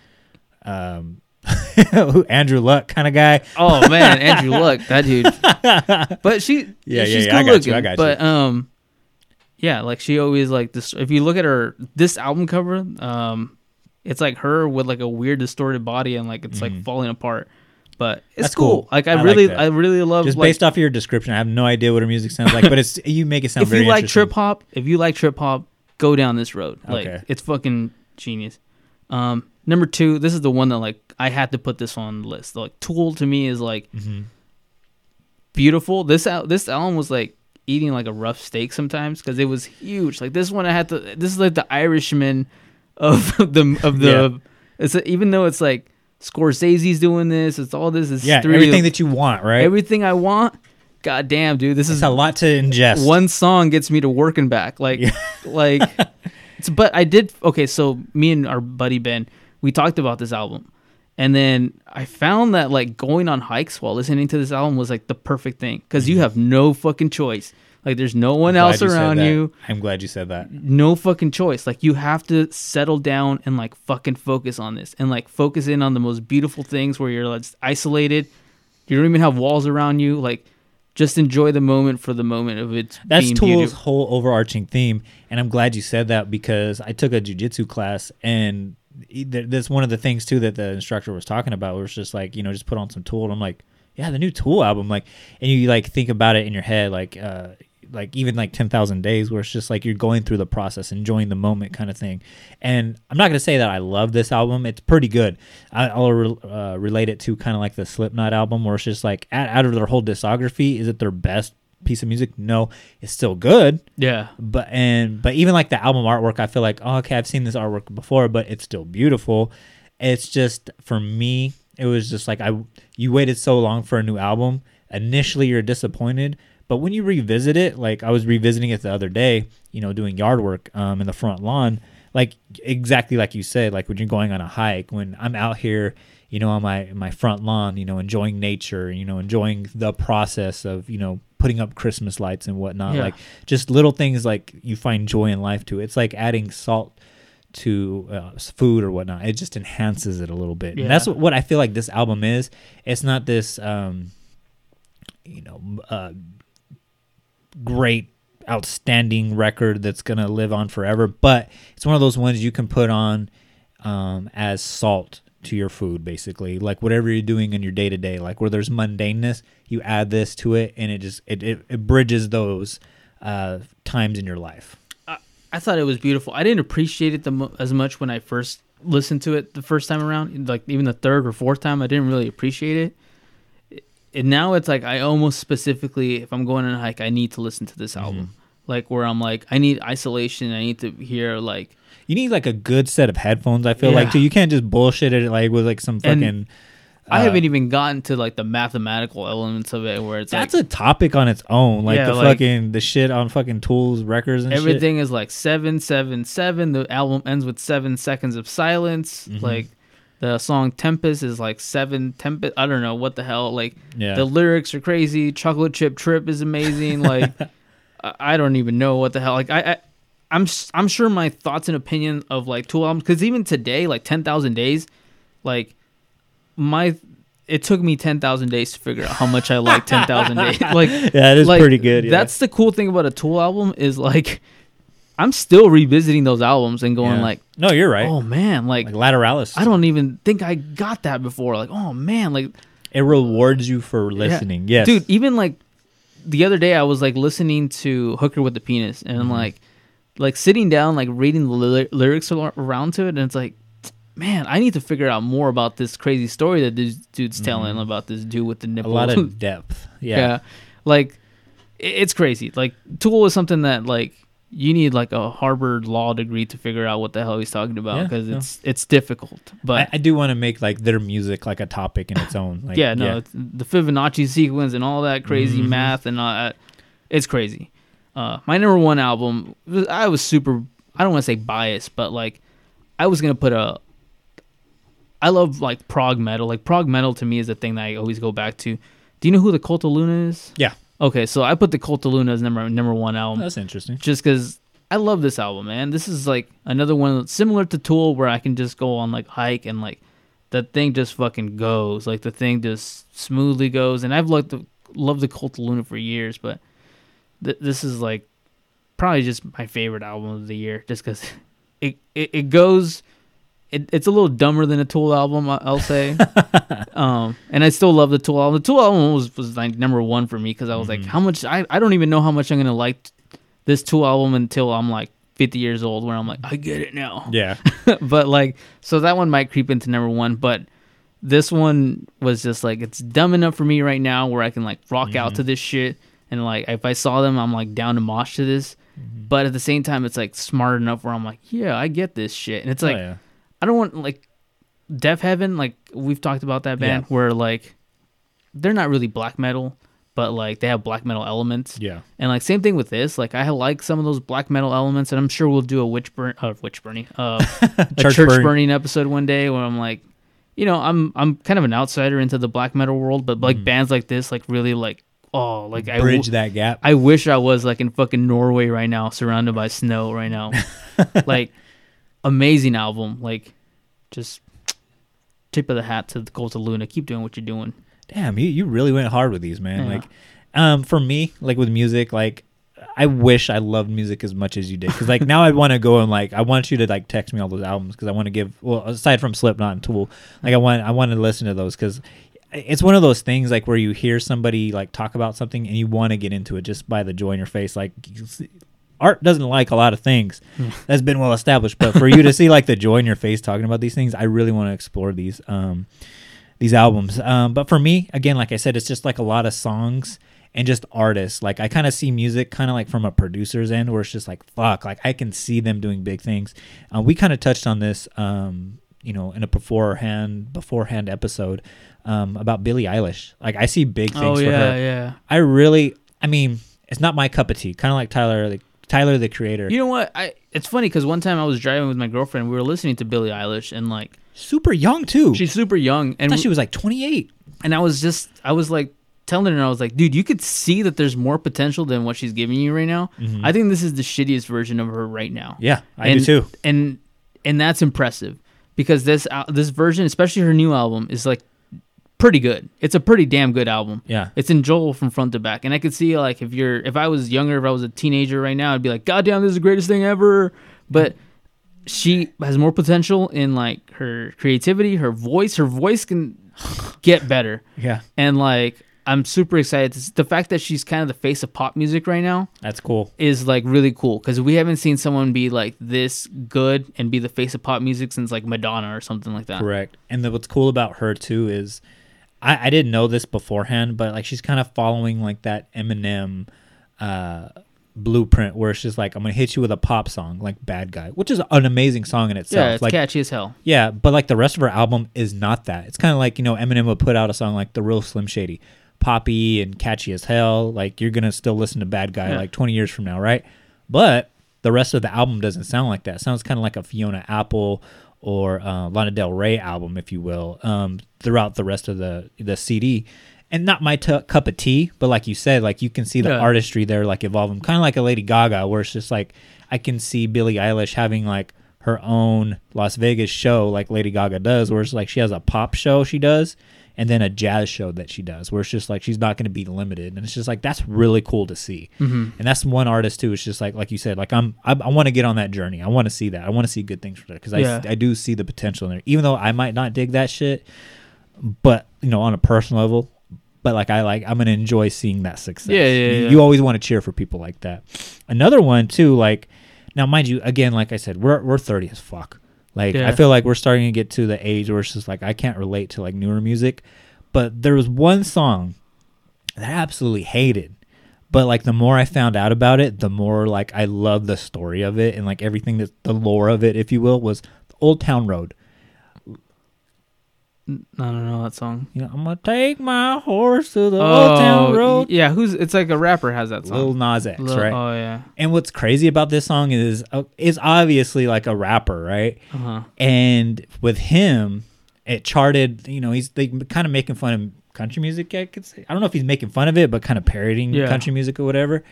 um, Andrew Luck kind of guy. Oh man, Andrew Luck, that dude. But she, Yeah, yeah, she's yeah, I good got you. I got you. but um, yeah, like she always like this. If you look at her this album cover, um, it's like her with like a weird distorted body and like it's like falling apart. But it's Mm-hmm. That's cool. cool. Like I, I like really, that. I really love Just like, based off of your description, I have no idea what her music sounds like, but it's you make it sound very. if very you like interesting. trip hop, if you like trip hop, go down this road. Like Okay. it's fucking genius. Um, number two, this is the one that like I had to put this on the list. Like Tool to me is like Mm-hmm. beautiful. This al- this album was like eating like a rough steak sometimes because it was huge. Like this one, I had to. This is like the Irishman of the of the. Yeah. It's even though it's like Scorsese's doing this. It's all this. It's Yeah, three everything that you want, right? Everything I want. God damn, dude, this It's is a lot to ingest. One song gets me to working back. Like, like. It's, but I did okay. So me and our buddy Ben, we talked about this album, and then I found that like going on hikes while listening to this album was like the perfect thing because you have no fucking choice. Like, there's no one Mm-hmm. Else you around you I'm glad you said that. no fucking choice. Like you have to settle down and like fucking focus on this and like focus in on the most beautiful things where you're like isolated. You don't even have walls around you. Like just enjoy the moment for the moment of it. That's being Tool's beautiful. whole overarching theme, and I'm glad you said that because I took a jujitsu class, and that's one of the things too that the instructor was talking about. Was just like you know, just put on some Tool. And I'm like, yeah, the new Tool album, like, and you like think about it in your head, like, uh, like even like ten thousand days, where it's just like you're going through the process, enjoying the moment, kind of thing. And I'm not gonna say that I love this album; it's pretty good. I, I'll re- uh, relate it to kind of like the Slipknot album, where it's just like out, out of their whole discography, is it their best piece of music? No, it's still good. Yeah. But and but even like the album artwork, I feel like oh, okay, I've seen this artwork before, but it's still beautiful. It's just for me, it was just like I you waited so long for a new album. Initially, you're disappointed, but when you revisit it, like I was revisiting it the other day, you know, doing yard work um, in the front lawn, like exactly like you said, like when you're going on a hike, when I'm out here, you know, on my my front lawn, you know, enjoying nature, you know, enjoying the process of you know putting up Christmas lights and whatnot, Yeah. like just little things like you find joy in life to. It's like adding salt to uh, food or whatnot. It just enhances it a little bit. And that's what, what I feel like this album is. It's not this, um, you know, uh, great, outstanding record that's gonna live on forever. But it's one of those ones you can put on um, as salt to your food basically like whatever you're doing in your day to day like where there's mundaneness you add this to it and it just it, it, it bridges those uh times in your life I thought it was beautiful. I didn't appreciate it the mo- as much when I first listened to it the first time around. Like even the third or fourth time, I didn't really appreciate it. And now it's like I almost specifically, if I'm going on a hike, I need to listen to this album. Like where I'm like, I need isolation. I need to hear like you need like a good set of headphones i feel like too you can't just bullshit it like with like some And fucking I uh, haven't even gotten to like the mathematical elements of it, where it's that's like a topic on its own like Yeah, the like- fucking the shit on fucking tools records and everything is like seven seven seven. The album ends with seven seconds of silence. Mhm. Like the song Tempest is like seven Tempest. I don't know what the hell. Like Yeah. the lyrics are crazy. Chocolate Chip Trip is amazing. Like I I don't even know what the hell. Like I. I I'm I'm sure my thoughts and opinion of like Tool albums because even today like ten thousand days, like my it took me ten thousand days to figure out how much I like ten thousand days. Like Yeah, it is like, pretty good, yeah. That's the cool thing about a Tool album is like I'm still revisiting those albums and going Yeah. like, no you're right oh man, like, like Lateralus I don't even think I got that before. Like, oh man, like it rewards you for listening yes dude. Even like the other day, I was like listening to Hooker with the Penis, and I'm Mm-hmm. like, like sitting down, like reading the ly- lyrics around to it, and it's like. Man, I need to figure out more about this crazy story that this dude's telling about this dude with the Mm-hmm. a nipple. lot of depth yeah, Like i- it's crazy. Like Tool is something that like you need like a Harvard law degree to figure out what the hell he's talking about Yeah, because no. it's it's difficult. But I, I do want to make like their music like a topic in its own like yeah, no, It's the Fibonacci sequence and all that crazy Mhm. math and all that. It's crazy. Uh, my number one album, I was super. I don't want to say biased, but like, I was gonna put a. I love like prog metal. Like prog metal to me is the thing that I always go back to. Do you know who the Cult of Luna is? Yeah. Okay, so I put the Cult of Luna as number number one album. that's interesting Just because I love this album, man. This is like another one similar to Tool, where I can just go on like hike and like the thing just fucking goes. Like the thing just smoothly goes. And I've loved the loved the Cult of Luna for years, but th- this is like probably just my favorite album of the year, just because it, it it goes. It, it's a little dumber than a Tool album, I'll say. um, and I still love the Tool album. The Tool album was, was like number one for me because I was like, how much? I, I don't even know how much I'm gonna like this Tool album until I'm like 50 years old, where I'm like, I get it now. yeah but like, so that one might creep into number one. But this one was just like, it's dumb enough for me right now where I can like rock out to this shit. And like, if I saw them, I'm like down to mosh to this. But at the same time, it's like smart enough where I'm like, yeah, I get this shit. And it's Oh, like, yeah. I don't want like Deafheaven, like we've talked about that band, Yeah. where like they're not really black metal, but like they have black metal elements. Yeah. And like same thing with this, like I like some of those black metal elements, and I'm sure we'll do a witch burn, uh, witch burning, uh, a Church church, burn. burning episode one day where I'm like, you know, I'm I'm kind of an outsider into the black metal world, but like bands like this, like really like oh, like I Mm. bridge w- that gap I wish I was like in fucking Norway right now, surrounded by snow right now. like, amazing album. Like, just tip of the hat to the Cult of Luna. Keep doing what you're doing. damn you, you really went hard with these man Yeah. like um for me like with music like i wish i loved music as much as you did because like now i want to go and like i want you to like text me all those albums because i want to give well aside from slipknot and tool like i want i want to listen to those because it's one of those things like where you hear somebody like talk about something and you want to get into it just by the joy in your face like art doesn't like a lot of things that's been well established but for you to see like the joy in your face talking about these things i really want to explore these um these albums. Um, but for me, again, like I said, it's just like a lot of songs and just artists. Like I kind of see music kind of like from a producer's end, where it's just like fuck, like I can see them doing big things. Uh, we kind of touched on this, um, you know, in a beforehand beforehand episode um, about Billie Eilish. Like I see big things Oh, for yeah, her. yeah. I really, I mean, it's not my cup of tea. Kind of like Tyler, the Tyler the Creator. You know what? I it's funny because one time I was driving with my girlfriend. We were listening to Billie Eilish, and like super young too. she's super young, I and she was like 28. and I was just I was like telling her I was like, dude, you could see that there's more potential than what she's giving you right now. I think this is the shittiest version of her right now. Mm-hmm. Yeah, I and, do too. And and that's impressive because this al- this version, especially her new album, is like pretty good. It's a pretty damn good album. Yeah. It's enjoyable from front to back. And I could see like if you're if I was younger, if I was a teenager right now, I'd be like, God damn, this is the greatest thing ever. But she has more potential in like her creativity, her voice. Her voice can get better. Yeah. And like I'm super excited. The fact that she's kind of the face of pop music right now That's cool. is like really cool because we haven't seen someone be like this good and be the face of pop music since like Madonna or something like that. Correct. And then what's cool about her too is I, I didn't know this beforehand, but like she's kind of following like that Eminem uh blueprint where it's just like I'm gonna hit you with a pop song like Bad Guy, which is an amazing song in itself. Yeah, it's like catchy as hell. Yeah, but like the rest of her album is not that. It's kind of like you know Eminem would put out a song like The Real Slim Shady, poppy and catchy as hell. Like you're gonna still listen to Bad Guy Yeah. like 20 years from now, right? But the rest of the album doesn't sound like that. It sounds kind of like a Fiona Apple or uh, Lana Del Rey album, if you will, um, throughout the rest of the the CD. And not my t- cup of tea, but like you said, like you can see the Yeah. artistry there, like evolving, kind of like a Lady Gaga, where it's just like I can see Billie Eilish having like her own Las Vegas show, like Lady Gaga does, where it's like she has a pop show she does, and then a jazz show that she does, where it's just like she's not going to be limited, and it's just like that's really cool to see. Mhm. And that's one artist too. It's just like like you said, like I'm I, I want to get on that journey. I want to see that. I want to see good things for her because I Yeah. I do see the potential in there, even though I might not dig that shit, but you know on a personal level. But like I like I'm gonna enjoy seeing that success. Yeah, yeah, You- yeah. You always want to cheer for people like that. Another one too, like now mind you, again, like I said, we're we're 30 as fuck. Like I feel like we're starting to get to the age where it's just like I can't relate to like newer music. But there was one song that I absolutely hated. But like the more I found out about it, the more like I love the story of it and like everything that the lore of it, if you will, was Old Town Road. I don't know that song. You know, I'm gonna take my horse to the Old Town Oh, Road. Yeah, who's? It's like a rapper has that song. Lil Nas X, Lil- right? Oh yeah. And what's crazy about this song is uh, is obviously like a rapper, right? Uh-huh. And with him, it charted. You know, he's they kind of making fun of country music. I could say I don't know if he's making fun of it, but kind of parodying Yeah. country music or whatever.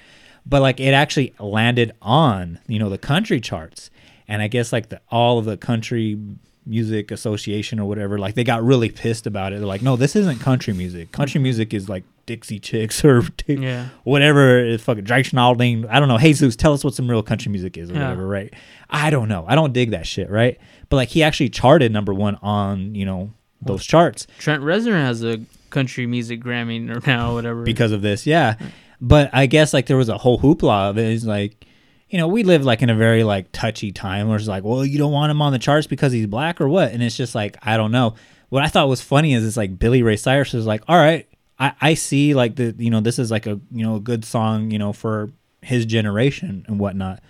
But like it actually landed on you know the country charts, and I guess like the all of the country music association or whatever like they got really pissed about it they're like no this isn't country music country music is like dixie chicks or Yeah. whatever is fucking Drake Schnalding. I don't know. Jesus, tell us what some real country music is or Yeah. whatever, right? I don't know. I don't dig that shit, right? But like he actually charted number one on, you know, those charts Trent Reznor has a country music Grammy now, whatever. because of this, yeah. But I guess like there was a whole hoopla of it. It's like, you know, we live like in a very like touchy time where it's like, well, you don't want him on the charts because he's black or what? And it's just like, I don't know. What I thought was funny is it's like Billy Ray Cyrus is like, all right, I, I see like the you know this is like a you know a good song you know for his generation and whatnot.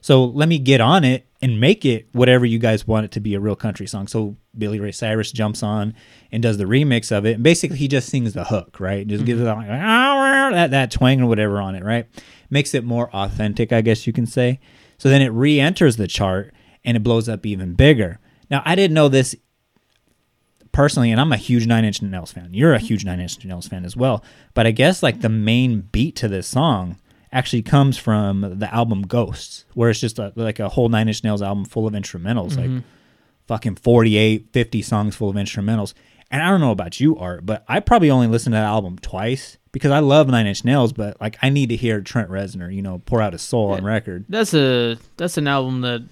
So let me get on it and make it whatever you guys want it to be a real country song. So Billy Ray Cyrus jumps on and does the remix of it, and basically he just sings the hook, right? Just gives mm-hmm. it like that that twang or whatever on it, right? Makes it more authentic, I guess you can say. So then it re-enters the chart and it blows up even bigger. Now I didn't know this personally, and I'm a huge Nine Inch Nails fan. You're a huge Nine Inch Nails fan as well. But I guess like the main beat to this song actually comes from the album Ghosts, where it's just a, like a whole Nine Inch Nails album full of instrumentals, Mhm. like fucking 48, 50 songs full of instrumentals. And I don't know about you, Art, but I probably only listened to that album twice because I love Nine Inch Nails, but like I need to hear Trent Reznor, you know, pour out his soul on record. That's a that's an album that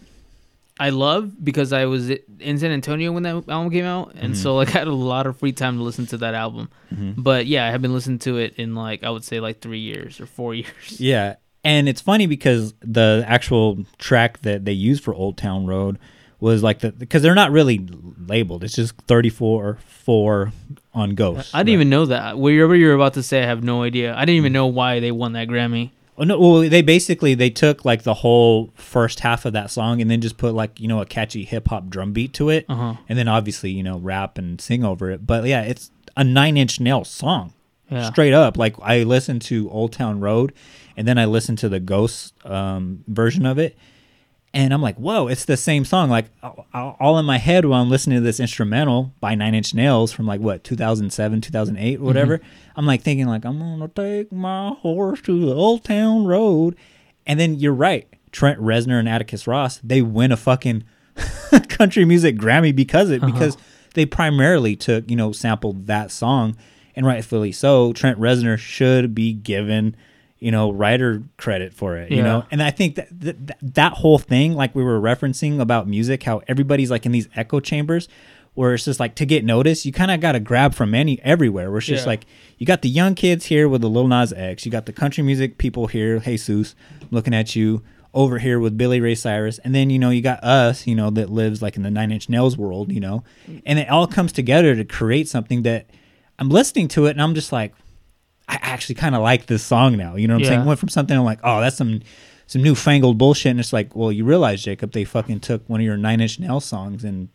I love because I was in San Antonio when that album came out, and Mhm. so like I had a lot of free time to listen to that album. Mhm. But yeah, I have been listening to it in like I would say like three years or four years. Yeah. And it's funny because the actual track that they used for Old Town Road was like the because they're not really labeled. It's just 34 4 on Ghost. I didn't even know that. Whatever you're about to say, I have no idea. I didn't even know why they won that Grammy. Oh no! Well, they basically they took like the whole first half of that song and then just put like you know a catchy hip hop drum beat to it, Uh-huh. and then obviously you know rap and sing over it. But yeah, it's a Nine Inch Nail song, Yeah. straight up. Like I listened to Old Town Road, and then I listened to the Ghost um, version of it, and I'm like, whoa, it's the same song. Like all- in my head while I'm listening to this instrumental by Nine Inch Nails from like what 2007, 2008, or whatever. I'm like thinking like I'm gonna take my horse to the Old Town Road, and then you're right. Trent Reznor and Atticus Ross they win a fucking country music Grammy because of it Uh-huh. because they primarily took you know sampled that song and rightfully so. Trent Reznor should be given you know, writer credit for it, you know? And I think that, that that- that whole thing, like we were referencing about music, how everybody's like in these echo chambers where it's just like to get noticed, you kind of got to grab from any everywhere. Where it's just Yeah. like you got the young kids here with the Lil Nas X, you got the country music people here, Jesus, looking at you over here with Billy Ray Cyrus, and then you know you got us, you know, that lives like in the Nine Inch Nails world, you know, and it all comes together to create something that I'm listening to it and I'm just like, I actually kind of like this song now. You know what I'm Yeah. saying? Went from something I'm like, oh, that's some some newfangled bullshit, and it's like, well, you realize, Jacob, they fucking took one of your Nine Inch Nails songs and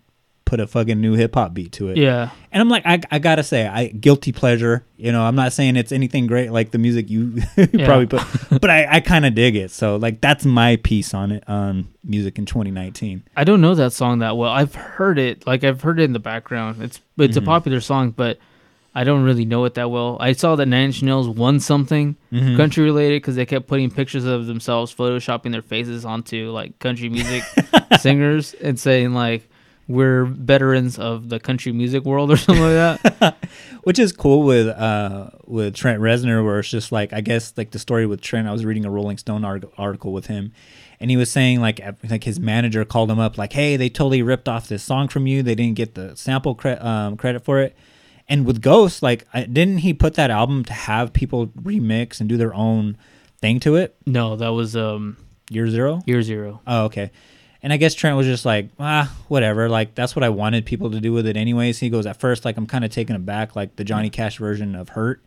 put a fucking new hip hop beat to it. Yeah. And I'm like, I, I gotta say, I guilty pleasure. You know, I'm not saying it's anything great like the music you probably put, but I, I kind of dig it. So like, that's my piece on it on music in 2019. I don't know that song that well. I've heard it, like I've heard it in the background. It's it's Mhm. a popular song, but I don't really know it that well. I saw that Nine Inch Nails won something Mhm. country related because they kept putting pictures of themselves photoshopping their faces onto like country music singers and saying like we're veterans of the country music world or something like that. which is cool with uh with Trent Reznor, where it's just like I guess like the story with Trent. I was reading a Rolling Stone arg- article with him, and he was saying like like his manager called him up like, hey, they totally ripped off this song from you. They didn't get the sample cre- um, credit for it. And with Ghost, like, I, didn't he put that album to have people remix and do their own thing to it? No, that was um Year Zero. Year Zero. Oh, okay. And I guess Trent was just like, ah, whatever. Like that's what I wanted people to do with it, anyways. He goes at first, like I'm kind of taken aback, like the Johnny Cash version of Hurt.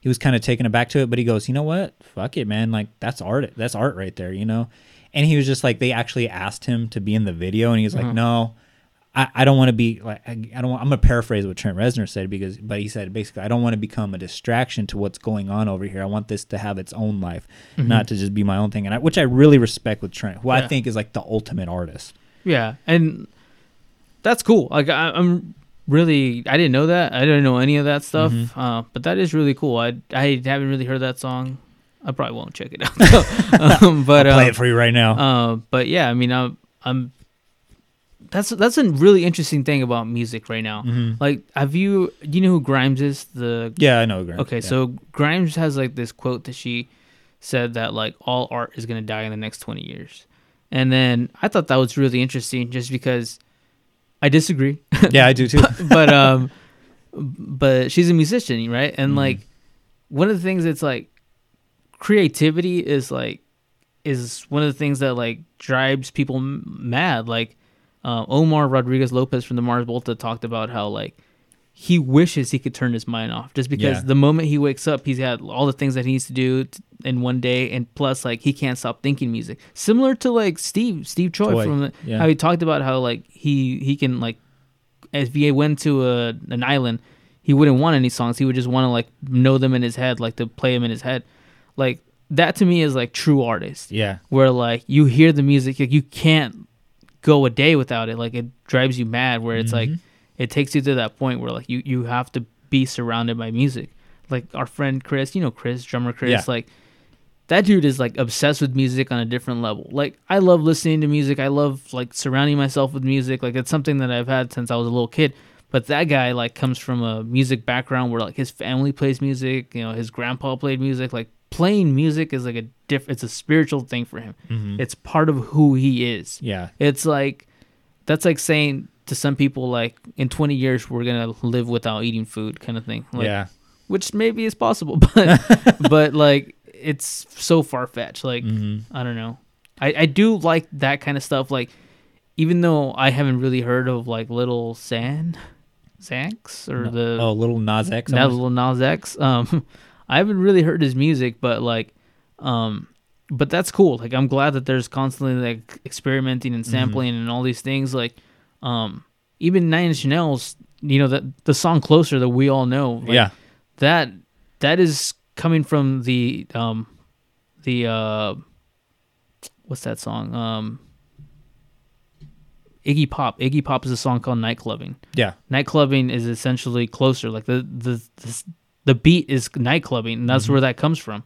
He was kind of taken aback to it, but he goes, you know what? Fuck it, man. Like that's art. That's art right there, you know. And he was just like, they actually asked him to be in the video, and he was like, Mhm. no. I, I don't want to be like I, I don't want, I'm gonna paraphrase what Trent Reznor said because but he said basically I don't want to become a distraction to what's going on over here. I want this to have its own life, Mhm. not to just be my own thing. And I, which I really respect with Trent, who I think is like the ultimate artist. Yeah, and that's cool. Like I, I'm really, I didn't know that. I didn't know any of that stuff. Mhm. Uh, but that is really cool. I I haven't really heard that song. I probably won't check it out. um, but I'll play um, it for you right now. Uh, but yeah, I mean, I'm, I'm. That's that's a really interesting thing about music right now. Mhm. Like, have you do you know who Grimes is? The Yeah, I know Grimes Okay, yeah. so Grimes has like this quote that she said that like all art is gonna die in the next twenty years, and then I thought that was really interesting just because I disagree. Yeah, I do too. but, but um, but she's a musician, right? Mm-hmm. And like one of the things that's like creativity is like is one of the things that like drives people m- mad. Like uh, Omar Rodriguez Lopez from the Mars Volta talked about how like he wishes he could turn his mind off just because Yeah. the moment he wakes up, he's had all the things that he needs to do t- in one day, and plus like he can't stop thinking music. Similar to like Steve Steve Choi, Choi, from the, yeah. how he talked about how like he he can like if he went to a an island, he wouldn't want any songs. He would just want to like know them in his head, like to play them in his head. Like that to me is like true artist. Yeah. Where like you hear the music, like you can't go a day without it. Like it drives you mad. Where it's like Mhm. it takes you to that point where like you you have to be surrounded by music. Like our friend Chris, you know Chris, drummer Chris, Yeah. like that dude is like obsessed with music on a different level. Like I love listening to music. I love like surrounding myself with music. Like it's something that I've had since I was a little kid. But that guy like comes from a music background where like his family plays music, you know, his grandpa played music. Like playing music is like a diff it's a spiritual thing for him. Mhm. It's part of who he is. Yeah. It's like that's like saying to some people like in 20 years we're going to live without eating food kind of thing. Like, Yeah. Which maybe is possible, but but like it's so far fetched. Like Mhm. I don't know. I I do like that kind of stuff. Like even though I haven't really heard of like Little San, Zanx or No- the oh, Little Nas X, Little Nas X. Um, I haven't really heard his music, but like, um, but that's cool. Like I'm glad that there's constantly like experimenting and Mhm. sampling and all these things. Like, um, even Nine Inch Nails, you know that the song "Closer" that we all know. like, Yeah. that that is coming from the um, the uh, what's that song? Um, Iggy Pop. Iggy Pop is a song called Night Clubbing. Yeah. Night clubbing is essentially closer. Like the the the, the beat is night clubbing, and that's Mhm. where that comes from.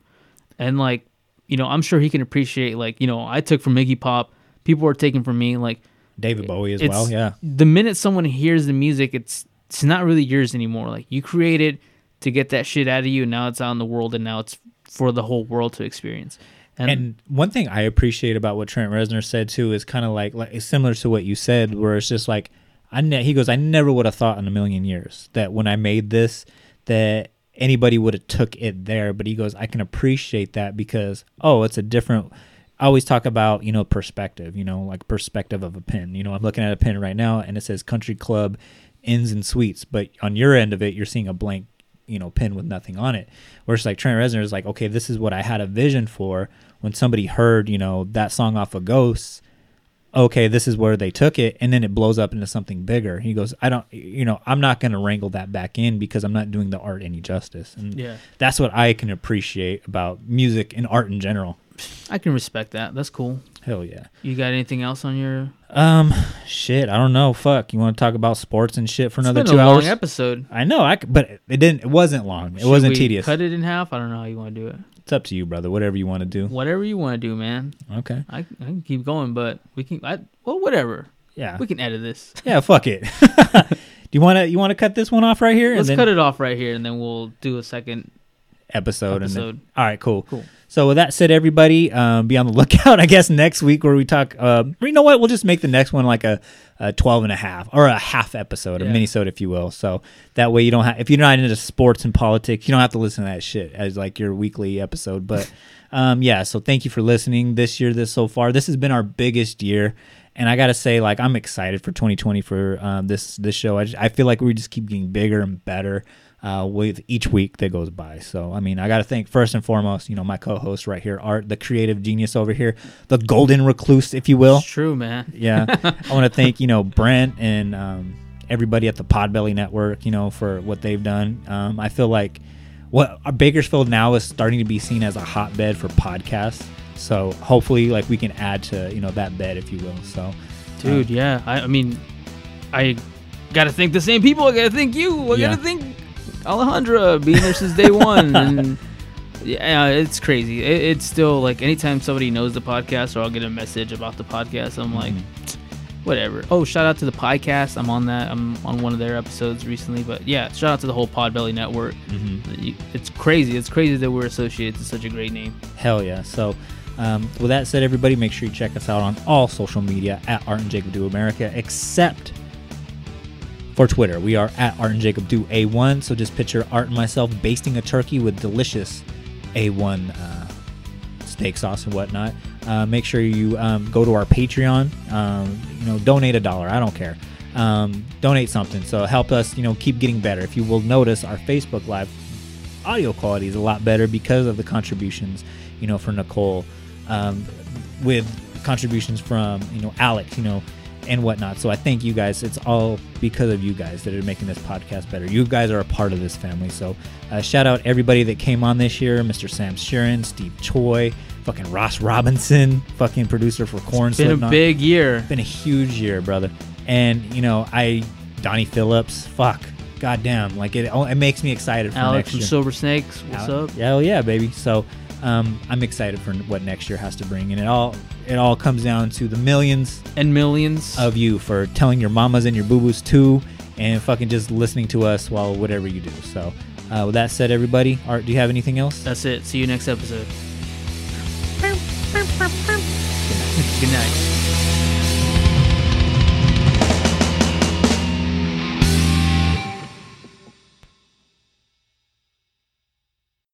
And like, you know, I'm sure he can appreciate like, you know, I took from Iggy Pop, people were taking from me like David Bowie as well. Yeah. The minute someone hears the music, it's it's not really yours anymore. Like you created to get that shit out of you, and now it's out in the world, and now it's for the whole world to experience. And, one thing I appreciate about what Trent Reznor said too is kind of like, like it's similar to what you said, where it's just like, I ne- he goes, I never would have thought in a million years that when I made this, that anybody would have took it there. But he goes, I can appreciate that because oh, it's a different. I always talk about you know perspective, you know, like perspective of a pin. You know, I'm looking at a pin right now and it says Country Club, Inns and Suites, but on your end of it, you're seeing a blank you know pin with nothing on it. Where it's like Trent Reznor is like, okay, this is what I had a vision for when somebody heard you know that song off of Ghosts. Okay, this is where they took it, and then it blows up into something bigger. He goes, I don't, you know, I'm not going to wrangle that back in because I'm not doing the art any justice. And Yeah. that's what I can appreciate about music and art in general. I can respect that. That's cool. Hell yeah. You got anything else on your? Um, shit, I don't know. Fuck, you want to talk about sports and shit for It's another been two a long hours? episode. I know, I but it didn't. It wasn't long. It Should wasn't we tedious. Cut it in half. I don't know how you want to do it. It's up to you, brother. Whatever you want to do. Whatever you want to do, man. Okay. I, I can keep going, but we can. I, well, whatever. Yeah. We can edit this. Yeah, fuck it. do you want to? You want to cut this one off right here? Let's and cut it off right here, and then we'll do a second episode. Episode. then, all right, cool. Cool. So with that said, everybody, um, be on the lookout. I guess next week where we talk. Uh, you know what? We'll just make the next one like a, a 12 and a half or a half episode, a Yeah. mini-sode, if you will. So that way you don't have. If you're not into sports and politics, you don't have to listen to that shit as like your weekly episode. But um, yeah. So thank you for listening this year. This so far. This has been our biggest year. And I gotta say, like, I'm excited for 2020 for um, this this show. I, just, I feel like we just keep getting bigger and better uh, with each week that goes by. So, I mean, I got to thank first and foremost, you know, my co-host right here, Art, the creative genius over here, the golden recluse, if you will. It's true, man. Yeah, I want to thank you know Brent and um, everybody at the Podbelly Network, you know, for what they've done. Um, I feel like what Bakersfield now is starting to be seen as a hotbed for podcasts. So hopefully, like we can add to you know that bed, if you will. So, Dude, yeah. I, I mean, I gotta thank the same people. I gotta thank you. I Yeah. gotta thank Alejandra being there since day one. and yeah, it's crazy. It, it's still like anytime somebody knows the podcast or I'll get a message about the podcast, I'm like, whatever. Oh, shout out to the podcast. I'm on that. I'm on one of their episodes recently. But yeah, shout out to the whole Podbelly network. You- It's crazy. It's crazy that we're associated to such a great name. Hell yeah. So, um, with that said, everybody, make sure you check us out on all social media at Art and Jacob Do America, except for Twitter. We are at Art and Jacob Do A1. So just picture Art and myself basting a turkey with delicious A1 uh, steak sauce and whatnot. Uh, make sure you um, go to our Patreon. Um, you know, donate a dollar. I don't care. Um, donate something. So help us, you know, keep getting better. If you will notice, our Facebook Live audio quality is a lot better because of the contributions, you know, for Nicole, um, with contributions from you know Alex, you know, and whatnot. So I thank you guys. It's all because of you guys that are making this podcast better. You guys are a part of this family. So uh, shout out everybody that came on this year: Mr. Sam Sheeran, Steve Choi, fucking Ross Robinson, fucking producer for Korn. Been a big year. Been a huge year, brother. And you know, I Donnie Phillips, fuck, goddamn, like it. It makes me excited for Alex next from year. Silver Snakes. What's up? Hell yeah, baby. So um, I'm excited for what next year has to bring, and it all it all comes down to the millions and millions of you for telling your mamas and your boo boos too, and fucking just listening to us while whatever you do. So uh, with that said, everybody, Art, do you have anything else? That's it. See you next episode. Good night.